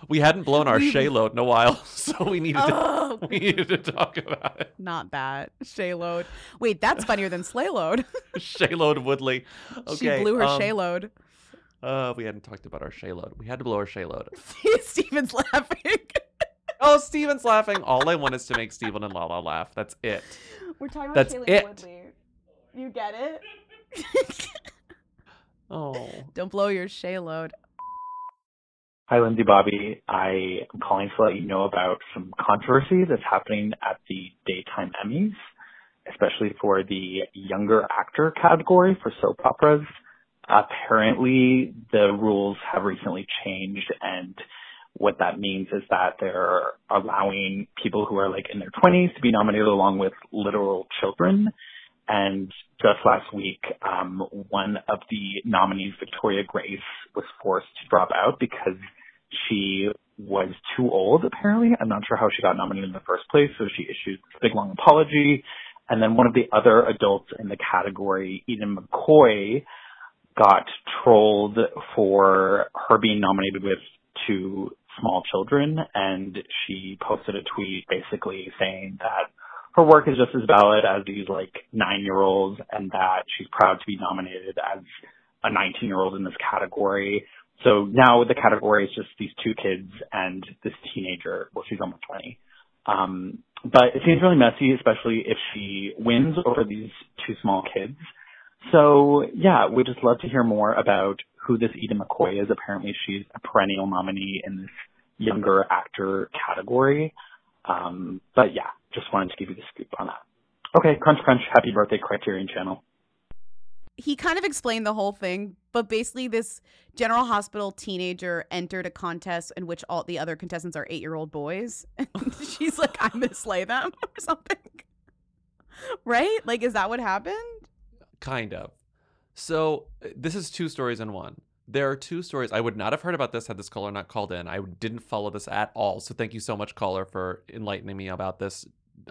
We hadn't blown our We- Shay load in a while, so we needed Oh. to we needed to talk about it. Not that Shay load. Wait, that's funnier than Slay load. Shay load Woodley. Okay. she blew her um, Shay load. Uh, we hadn't talked about our Shay load. We had to blow our Shay load. Steven's laughing. Oh, Steven's laughing. All I want is to make Steven and Lala laugh. That's it. We're talking That's about Shailene it. Woodley. You get it? Oh. Don't blow your Shay load. Hi, Lindsay Bobby. I am calling to let you know about some controversy that's happening at the Daytime Emmys, especially for the younger actor category for soap operas. Apparently, the rules have recently changed, and what that means is that they're allowing people who are like in their 20s to be nominated along with literal children. And just last week, um, one of the nominees, Victoria Grace, was forced to drop out because she was too old, apparently. I'm not sure how she got nominated in the first place, so she issued a big long apology. And then one of the other adults in the category, Eden McCoy, got trolled for her being nominated with two small children, and she posted a tweet basically saying that her work is just as valid as these like nine year olds and that she's proud to be nominated as a 19 year old in this category. So now the category is just these two kids and this teenager. Well, she's almost 20. Um, but it seems really messy, especially if she wins over these two small kids. So yeah, we'd just love to hear more about who this Eden McCoy is. Apparently she's a perennial nominee in this younger actor category. Um, but yeah, just wanted to give you the scoop on that. Okay, crunch crunch, happy birthday Criterion Channel. he kind of explained the whole thing, but basically, this General Hospital teenager entered a contest in which all the other contestants are eight year old boys. And she's like, I'm going to slay them or something. Right? Like, is that what happened? Kind of. So this is two stories in one. There are two stories. I would not have heard about this had this caller not called in. I didn't follow this at all. So thank you so much, caller, for enlightening me about this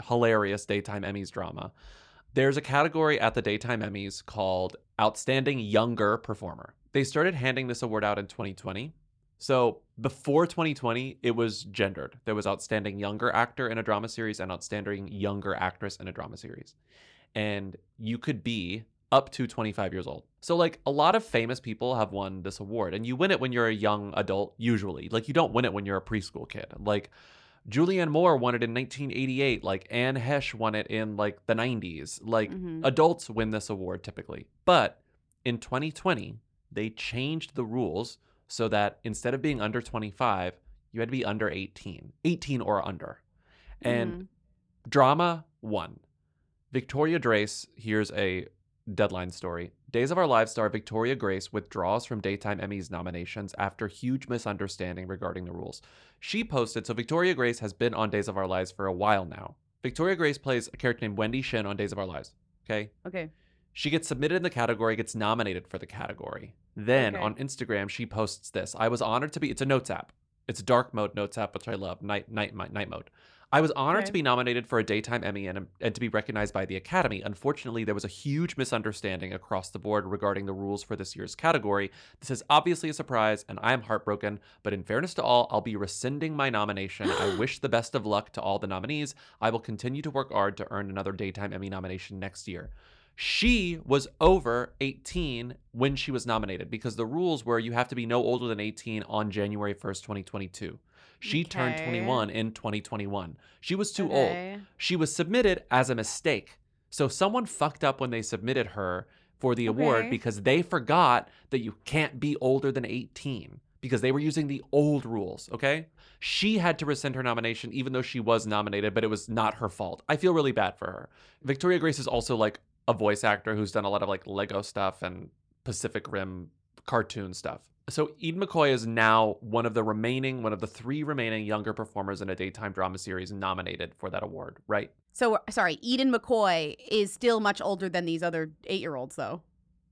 hilarious daytime Emmys drama. There's a category at the daytime Emmys called Outstanding Younger Performer. They started handing this award out in 2020. So before 2020, it was gendered. There was Outstanding Younger Actor in a Drama Series and Outstanding Younger Actress in a Drama Series. And you could be up to 25 years old. So, like, a lot of famous people have won this award, and you win it when you're a young adult, usually. Like, you don't win it when you're a preschool kid. Like, Julianne Moore won it in 1988. Like, Anne Heche won it in, like, the 90s. Like, Mhm. adults win this award typically. But in 2020, they changed the rules so that instead of being under 25, you had to be under 18, 18 or under. And drama won. Victoria Drace, here's a deadline story. Days of Our Lives star Victoria Grace withdraws from Daytime Emmys nominations after huge misunderstanding regarding the rules. She posted, so Victoria Grace has been on Days of Our Lives for a while now. Victoria Grace plays a character named Wendy Shin on Days of Our Lives. Okay. Okay. She gets submitted in the category, gets nominated for the category. Then Okay. on Instagram, she posts this. I was honored to be. It's a notes app. It's dark mode notes app, which I love. Night night night, night mode. I was honored to be nominated for a daytime Emmy and, um, and to be recognized by the Academy. Unfortunately, there was a huge misunderstanding across the board regarding the rules for this year's category. This is obviously a surprise, and I am heartbroken. But in fairness to all, I'll be rescinding my nomination. I wish the best of luck to all the nominees. I will continue to work hard to earn another daytime Emmy nomination next year. She was over 18 when she was nominated because the rules were you have to be no older than 18 on January 1st, 2022. She turned 21 in 2021. She was too Okay. old. She was submitted as a mistake. So someone fucked up when they submitted her for the award because they forgot that you can't be older than 18 because they were using the old rules, okay? She had to rescind her nomination even though she was nominated, but it was not her fault. I feel really bad for her. Victoria Grace is also like a voice actor who's done a lot of like Lego stuff and Pacific Rim cartoon stuff. So Eden McCoy is now one of the remaining, one of the three remaining younger performers in a daytime drama series nominated for that award, right? So sorry, Eden McCoy is still much older than these other eight-year-olds, though.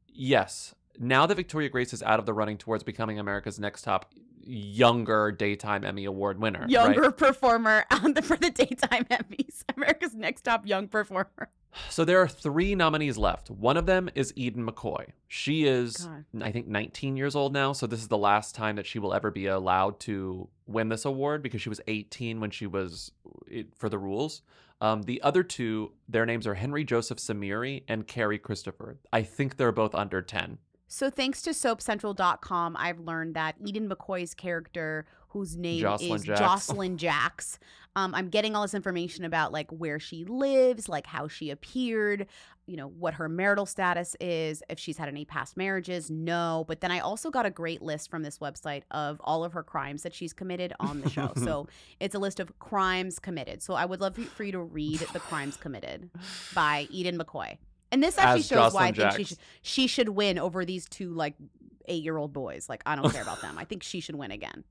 Yes. Now that Victoria Grace is out of the running towards becoming America's next top younger daytime Emmy Award winner, right? Younger performer on the, for the daytime Emmys, America's Next Top Young Performer. So there are three nominees left. One of them is Eden McCoy. She is, God. I think, 19 years old now. So this is the last time that she will ever be allowed to win this award because she was 18 when she was it, for the rules. Um, the other two, their names are Henry Joseph Samiri and Cary Christopher. I think they're both under 10. So thanks to SoapCentral.com, I've learned that Eden McCoy's character, whose name Jocelyn is Jacks. Josslyn Jacks, um, I'm getting all this information about like where she lives, like how she appeared, you know, what her marital status is, if she's had any past marriages. No, but then I also got a great list from this website of all of her crimes that she's committed on the show. so it's a list of crimes committed. So I would love for you- for you to read the crimes committed by Eden McCoy. And this actually shows why I Jocelyn think she should, she should win over these two like eight year old boys. Like I don't care about them. I think she should win again.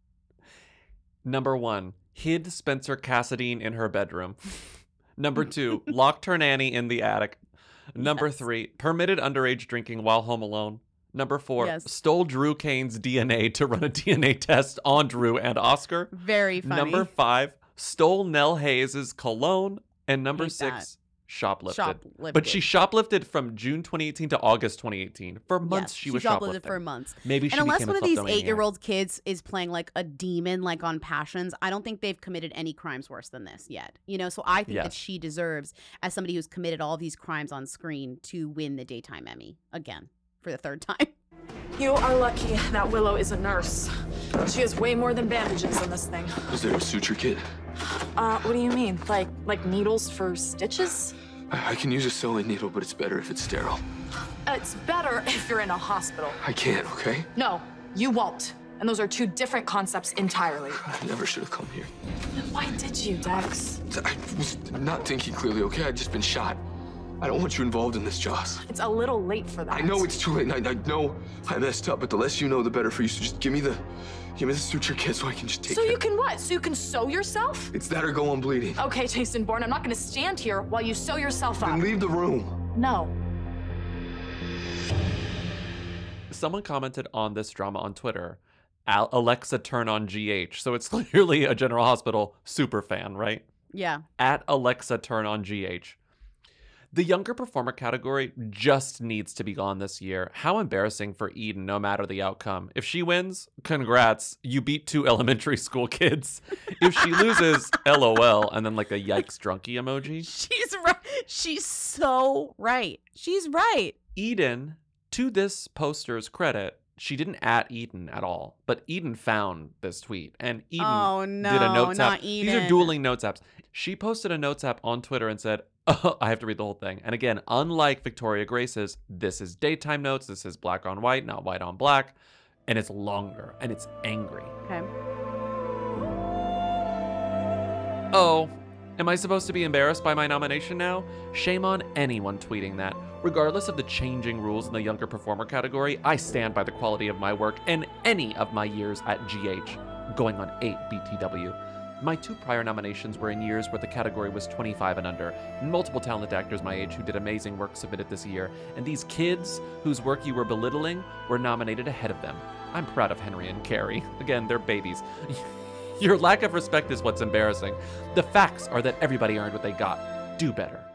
Number one, hid Spencer Cassadine in her bedroom. Number two, locked her nanny in the attic. Number three, permitted underage drinking while home alone. Number four, Yes. stole Drew Cain's DNA to run a DNA test on Drew and Oscar. Very funny. Number five, stole Nell Hayes' cologne. And number six, shoplifted. Shoplifted. But she shoplifted from June 2018 to August 2018. For months, Yes, she was shoplifted shoplifting. for months. Maybe she and unless one of these eight year old kids is playing like a demon, like on Passions, I don't think they've committed any crimes worse than this yet. You know, so I think Yes. that she deserves, as somebody who's committed all these crimes on screen, to win the daytime Emmy again for the third time. You are lucky that Willow is a nurse. She has way more than bandages in this thing. Is there a suture kit? Uh, what do you mean? Like, like needles for stitches? I, I can use a sewing needle, but it's better if it's sterile. It's better if you're in a hospital. I can't, okay? No, you won't. And those are two different concepts entirely. I never should have come here. Then why did you, Dex? I was not thinking clearly, okay? I'd just been shot. I don't want you involved in this, Joss. It's a little late for that. I know it's too late, and I, I know I messed up, but the less you know, the better for you. So just give me the, give me the suture kit so I can just take it. So care. you can what? So you can sew yourself? It's that or go on bleeding. Okay, Jason Bourne, I'm not gonna stand here while you sew yourself up. Then leave the room. No. someone commented on this drama on Twitter. Al- Alexa turn on GH. So it's clearly a General Hospital super fan, right? Yeah. At Alexa turn on GH. The younger performer category just needs to be gone this year. How embarrassing for Eden, no matter the outcome. If she wins, congrats, you beat two elementary school kids. If she loses, lol, and then like a yikes drunky emoji. She's right. She's so right. She's right. Eden, to this poster's credit, she didn't at Eden at all, but Eden found this tweet, and Eden Oh, no, did a no, notes not app. These are dueling notes apps. She posted a notes app on Twitter and said, oh, "I have to read the whole thing." And again, unlike Victoria Grace's, this is daytime notes. This is black on white, not white on black, and it's longer and it's angry. Okay. Oh, am I supposed to be embarrassed by my nomination now? Shame on anyone tweeting that. Regardless of the changing rules in the younger performer category, I stand by the quality of my work and any of my years at GH, going on 8 BTW. My two prior nominations were in years where the category was 25 and under. Multiple talented actors my age who did amazing work submitted this year, and these kids whose work you were belittling were nominated ahead of them. I'm proud of Henry and Cary. Again, they're babies. Your lack of respect is what's embarrassing. The facts are that everybody earned what they got. Do better.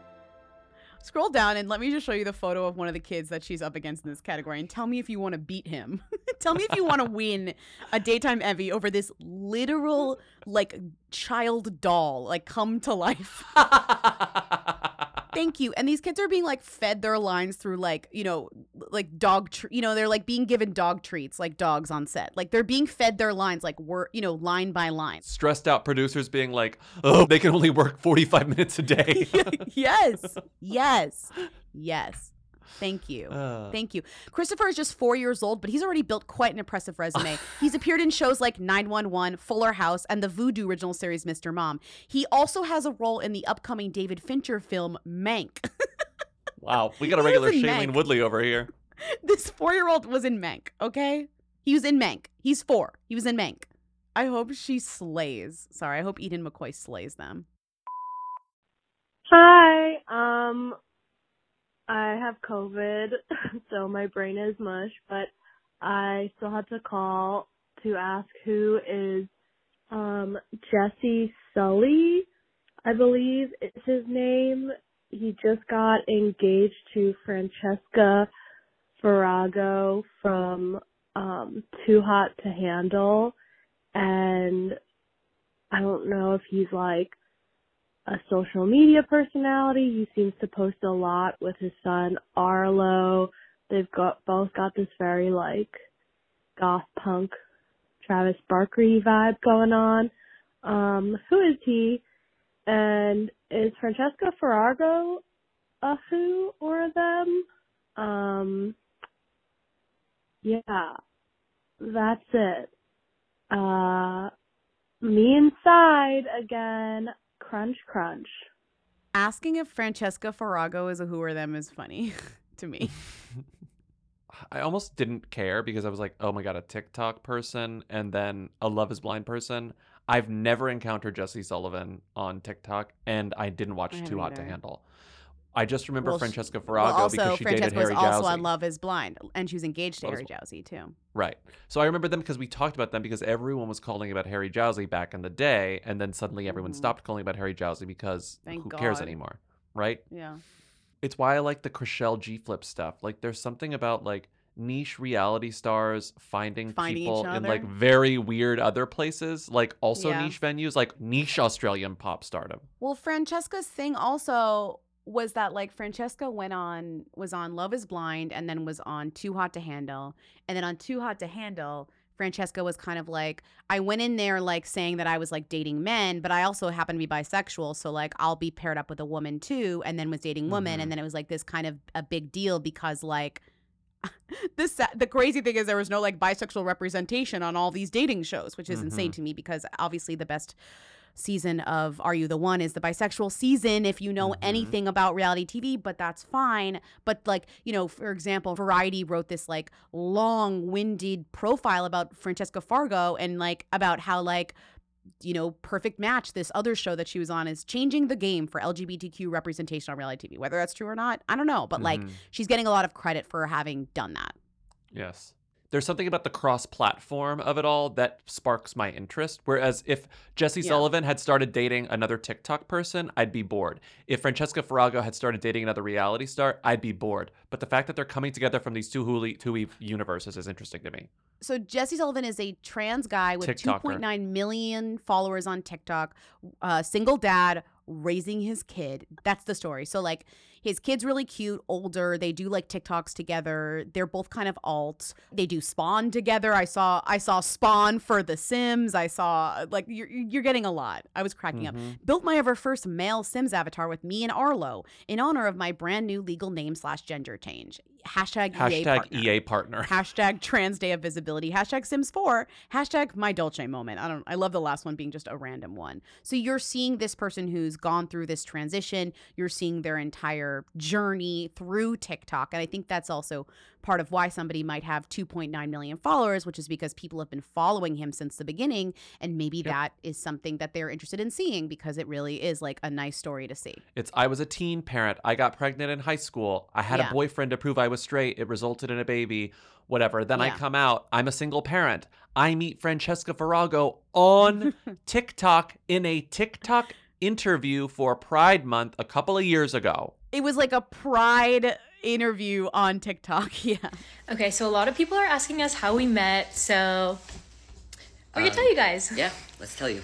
Scroll down and let me just show you the photo of one of the kids that she's up against in this category and tell me if you want to beat him. tell me if you want to win a daytime Emmy over this literal like child doll, like come to life. Thank you. And these kids are being like fed their lines through like, you know, like dog, tr- you know, they're like being given dog treats like dogs on set. Like they're being fed their lines like word, you know, line by line. Stressed out producers being like, oh, they can only work 45 minutes a day. yes. Yes. Yes. Thank you. Uh. Thank you. Christopher is just four years old, but he's already built quite an impressive resume. he's appeared in shows like 911, Fuller House, and the Vudu original series Mr. Mom. He also has a role in the upcoming David Fincher film Mank. wow, we got a regular was Shailene Mank. Woodley over here. this four year old was in Mank, okay? He was in Mank. He's four. He was in Mank. I hope she slays. Sorry, I hope Eden McCoy slays them. Hi. Um, I have COVID, so my brain is mush, but I still had to call to ask who is um Jesse Sully, I believe is his name. He just got engaged to Francesca Farago from um Too Hot to Handle and I don't know if he's like a social media personality. He seems to post a lot with his son Arlo. They've got both got this very like goth punk Travis Barker vibe going on. Um, who is he? And is Francesca Farago a who or a them? Um, yeah, that's it. Uh, me inside again. Crunch, crunch. Asking if Francesca Farago is a who or them is funny to me. I almost didn't care because I was like, oh my god, a TikTok person and then a Love is Blind person. I've never encountered Jesse Sullivan on TikTok and I didn't watch I Too haven't Hot to. Handle. I just remember Well, Francesca well, also, because she Francesca dated Harry was also Jowsey. on Love is Blind, and she was engaged to Love Harry Jowsey too. Right. So I remember them because we talked about them because everyone was calling about Harry Jowsey back in the day, and then suddenly everyone stopped calling about Harry Jowsey because Mm-hmm. Thank who cares anymore, right? Yeah. It's why I like the Chrishell G Flip stuff. Like, there's something about like niche reality stars finding, Finding people in like very weird other places, like also Yeah. niche venues, like niche Australian pop stardom. Well, Francesca's thing also was that like Francesca went on was on Love is Blind and then was on Too Hot to Handle. And then on Too Hot to Handle, Francesca was kind of like I went in there like saying that I was like dating men, but I also happen to be bisexual, so like I'll be paired up with a woman too and then was dating women Mhm. and then it was like this kind of a big deal because like this the crazy thing is there was no like bisexual representation on all these dating shows, which is insane Mhm. to me because obviously the best season of Are You the One is the bisexual season if you know anything about reality TV, but that's fine. But like, you know, for example, Variety wrote this like long-winded profile about Francesca Fargo and like about how like you know, Perfect Match, this other show that she was on, is changing the game for LGBTQ representation on reality TV. Whether that's true or not, I don't know. But like, Mhm. she's getting a lot of credit for having done that. Yes. There's something about the cross platform of it all that sparks my interest. Whereas if Jesse Yeah. Sullivan had started dating another TikTok person, I'd be bored. If Francesca Farago had started dating another reality star, I'd be bored. But the fact that they're coming together from these two Hulu, two universes is interesting to me. So Jesse Sullivan is a trans guy with TikToker. 2.9 million followers on TikTok, uh, single dad raising his kid. That's the story. So like his kid's really cute, older. They do like TikToks together. They're both kind of alt. They do Spawn together. I saw I saw Spawn for The Sims. I saw like you're you're getting a lot. I was cracking up. Mhm. Built my ever first male Sims avatar with me and Arlo in honor of my brand new legal name slash gender change. Hashtag, EA partner. EA partner. Hashtag Trans Day of Visibility. Hashtag Sims 4. Hashtag My Dolce Moment. I don't. I love the last one being just a random one. So you're seeing this person who's gone through this transition. You're seeing their entire journey through TikTok, and I think that's also part of why somebody might have 2.9 million followers, which is because people have been following him since the beginning, and maybe that is something that they're interested in seeing because it really is like a nice story to see. It's I was a teen parent. I got pregnant in high school. I had Yeah. a boyfriend to prove I was straight. It resulted in a baby. Whatever. Then I come out. I'm a single parent. I meet Francesca Farago on TikTok in a TikTok interview for Pride Month a couple of years ago. It was like a pride interview on TikTok. Yeah. Okay, so a lot of people are asking us how we met, so we can Um, tell you guys. Yeah, let's tell you.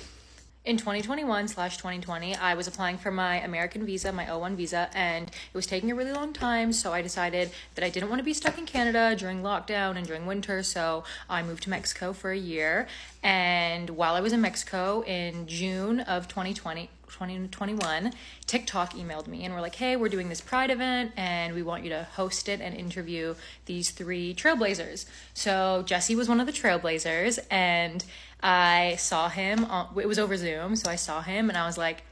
In 2021 slash 2020, I was applying for my American visa, my O1 visa, and it was taking a really long time. So I decided that I didn't want to be stuck in Canada during lockdown and during winter. So I moved to Mexico for a year. And while I was in Mexico in June of 2020, 2021, TikTok emailed me and were like, hey, we're doing this Pride event and we want you to host it and interview these three trailblazers. So Jesse was one of the trailblazers and I saw him, on, it was over Zoom. So I saw him and I was like,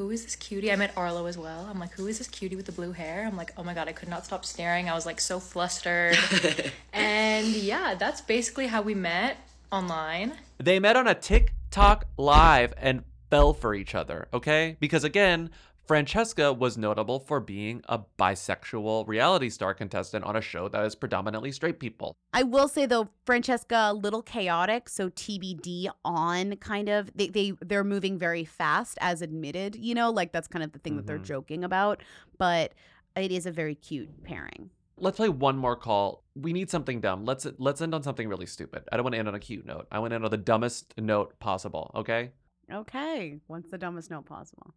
who is this cutie? I met Arlo as well. I'm like, who is this cutie with the blue hair? I'm like, oh my God, I could not stop staring. I was like so flustered. and yeah, that's basically how we met online. They met on a TikTok live and fell for each other, okay? Because again, Francesca was notable for being a bisexual reality star contestant on a show that is predominantly straight people. I will say though, Francesca a little chaotic, so TBD on kind of they they they're moving very fast as admitted, you know, like that's kind of the thing that they're Mhm. joking about, but it is a very cute pairing. Let's play one more call. We need something dumb. Let's let's end on something really stupid. I don't want to end on a cute note. I want to end on the dumbest note possible, okay? Okay, what's the dumbest note possible?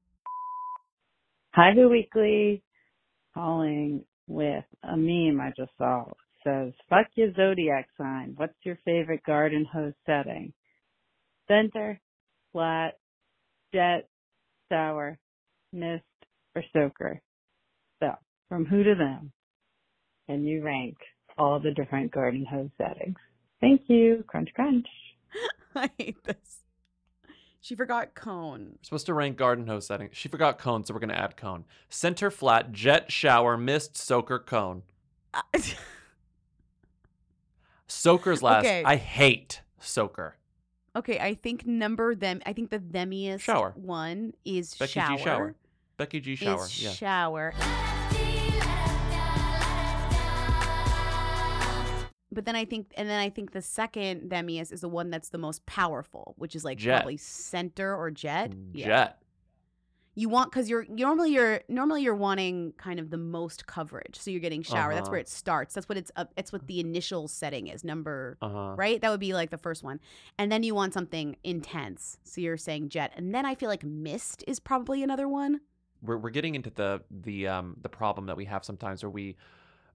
Hi, Who Weekly. Calling with a meme I just saw. It says, fuck your zodiac sign. What's your favorite garden hose setting? Center, flat, jet, sour, mist, or soaker. So, from who to them, can you rank all the different garden hose settings? Thank you. Crunch, crunch. I hate this. She forgot cone. We're supposed to rank garden hose setting. She forgot cone, so we're gonna add cone. Center flat, jet shower, mist, soaker, cone. Soaker's last. Okay. I hate soaker. Okay, I think number them. I think the themiest Shower. one is Becky shower. G shower. Becky G shower. Is yeah. shower. But then I think, and then I think the second themiest is the one that's the most powerful, which is like Jet. probably center or jet. Yeah. Jet. You want because you're normally you're normally you're wanting kind of the most coverage, so you're getting shower. That's where Uh-huh. it starts. That's what it's up. It's what the initial setting is. Number Uh-huh. right. That would be like the first one, and then you want something intense. So you're saying jet, and then I feel like mist is probably another one. We're we're getting into the the um the problem that we have sometimes where we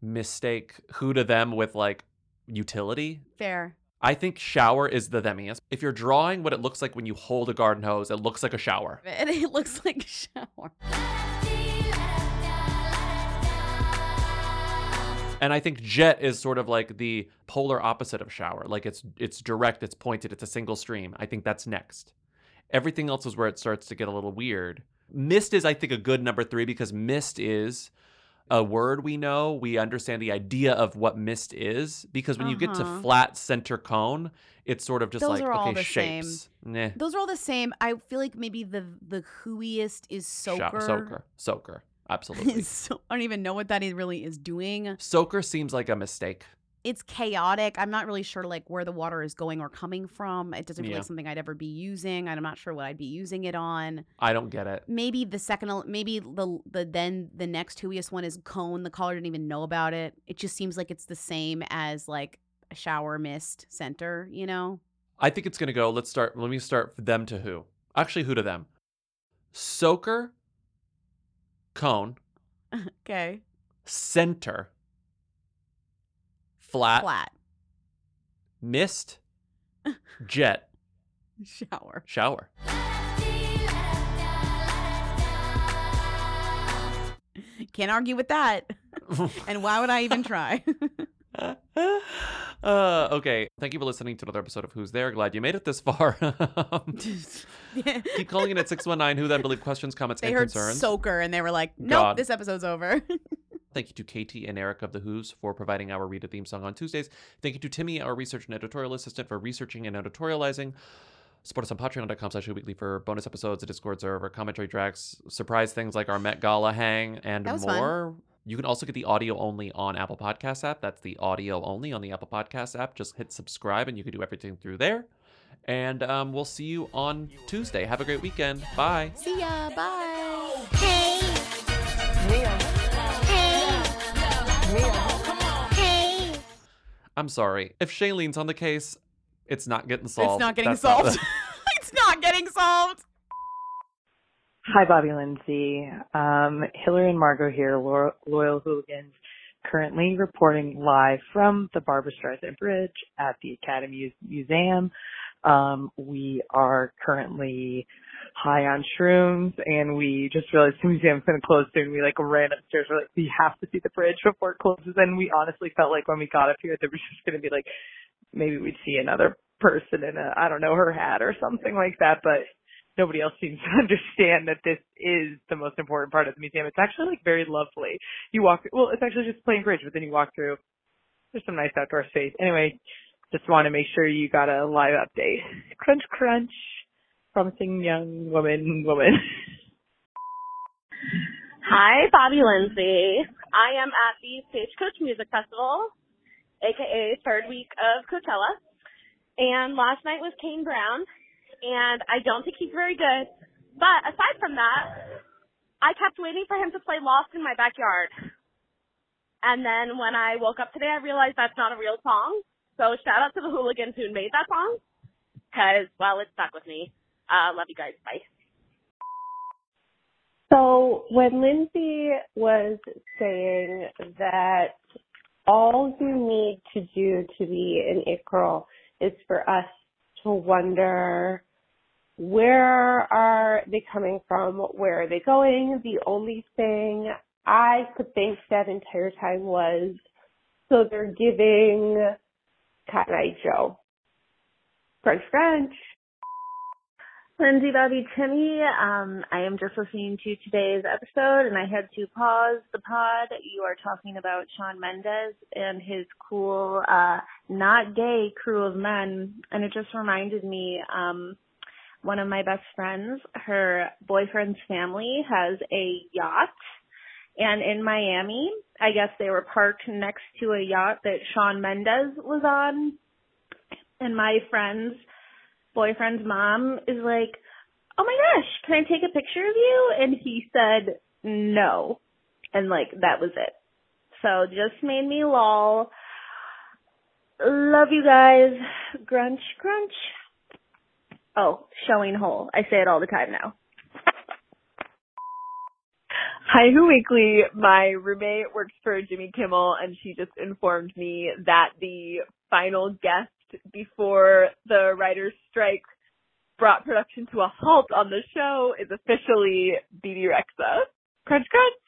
mistake who to them with like utility. Fair. I think shower is the themiest. If you're drawing what it looks like when you hold a garden hose, it looks like a shower. And it looks like a shower. And I think jet is sort of like the polar opposite of shower. Like it's it's direct, it's pointed, it's a single stream. I think that's next. Everything else is where it starts to get a little weird. Mist is I think a good number 3 because mist is a word we know. We understand the idea of what mist is because when you get to Uh-huh. flat center cone, it's sort of just Those like are all okay, the shapes. Nah. Those are all the same. I feel like maybe the the whoiest is soaker. soaker. Soaker. Absolutely. so, I don't even know what that really is doing. soaker seems like a mistake. It's chaotic. I'm not really sure like where the water is going or coming from. It doesn't feel Yeah. like something I'd ever be using. I'm not sure what I'd be using it on. I don't get it. Maybe the second, maybe the the then the next whoiest one is cone. The caller didn't even know about it. It just seems like it's the same as like a shower mist center. You know? I think it's gonna go. Let's start. Let me start them to who. Actually, who to them? Soaker, cone, Okay. center, flat, Flat. mist, jet, Shower. shower. Can't argue with that. and why would I even try? Uh, okay. Thank you for listening to another episode of Who's There. Glad you made it this far. Keep calling in at 619 Who Then Believe questions, comments, they and heard concerns. soaker and they were like, nope, God. this episode's over. Thank you to Katie and Eric of The Who's for providing our Rita Theme song on Tuesdays. Thank you to Timmy, our research and editorial assistant, for researching and editorializing. Support us on patreon.com slash weekly for bonus episodes, a Discord server, commentary tracks, surprise things like our Met Gala hang, and That was fun. more. You can also get the audio only on Apple Podcast app. That's the audio only on the Apple Podcast app. Just hit subscribe and you can do everything through there. And um, we'll see you on Tuesday. Have a great weekend. Bye. See ya. Bye. Hey. Hey. I'm sorry. If Shailene's on the case, it's not getting solved. It's not getting That's not solved. it's not getting solved. Hi, Bobby Lindsay. Um, Hillary and Margot here, Lo- Loyal Hooligans, currently reporting live from the Barbra Streisand Bridge at the Academy Museum. Um, we are currently high on shrooms and we just realized the museum's to close soon. We like ran upstairs. We're like, we have to see the bridge before it closes. And we honestly felt like when we got up here, there was just to be like, maybe we'd see another person in a, I don't know, her hat or something like that. But nobody else seems to understand that this is the most important part of the museum. It's actually like very lovely. You walk, well, it's actually just plain bridge, but then you walk through. There's some nice outdoor space. Anyway, just want to make sure you got a live update. Crunch, crunch. Promising young woman, woman. Hi, Bobby Lindsay. I am at the Stagecoach Music Festival, aka third week of Coachella. And last night was Kane Brown, and I don't think he's very good. But aside from that, I kept waiting for him to play Lost in my backyard. And then when I woke up today, I realized that's not a real song. So shout out to the hooligans who made that song. Cause, well, it stuck with me. Uh, love you guys. Bye. So when Lindsay was saying that all you need to do to be an it girl is for us to wonder where are they coming from? Where are they going? The only thing I could think that entire time was so they're giving Cat Eye Joe. French crunch. Lindsay, Bobby, Timmy, um, I am just listening to today's episode and I had to pause the pod. You are talking about Shawn Mendes and his cool, uh, not gay crew of men. And it just reminded me, um, one of my best friends, her boyfriend's family has a yacht. And in Miami, I guess they were parked next to a yacht that Shawn Mendes was on. And my friend's boyfriend's mom is like, oh my gosh, can I take a picture of you? And he said no. And like, that was it. So just made me lol. Love you guys. Grunch, grunch. Oh, showing hole. I say it all the time now. Hi, Who Weekly. My roommate works for Jimmy Kimmel, and she just informed me that the final guest before the writer's strike brought production to a halt on the show is officially Bebe Rexha. Crunch, crunch.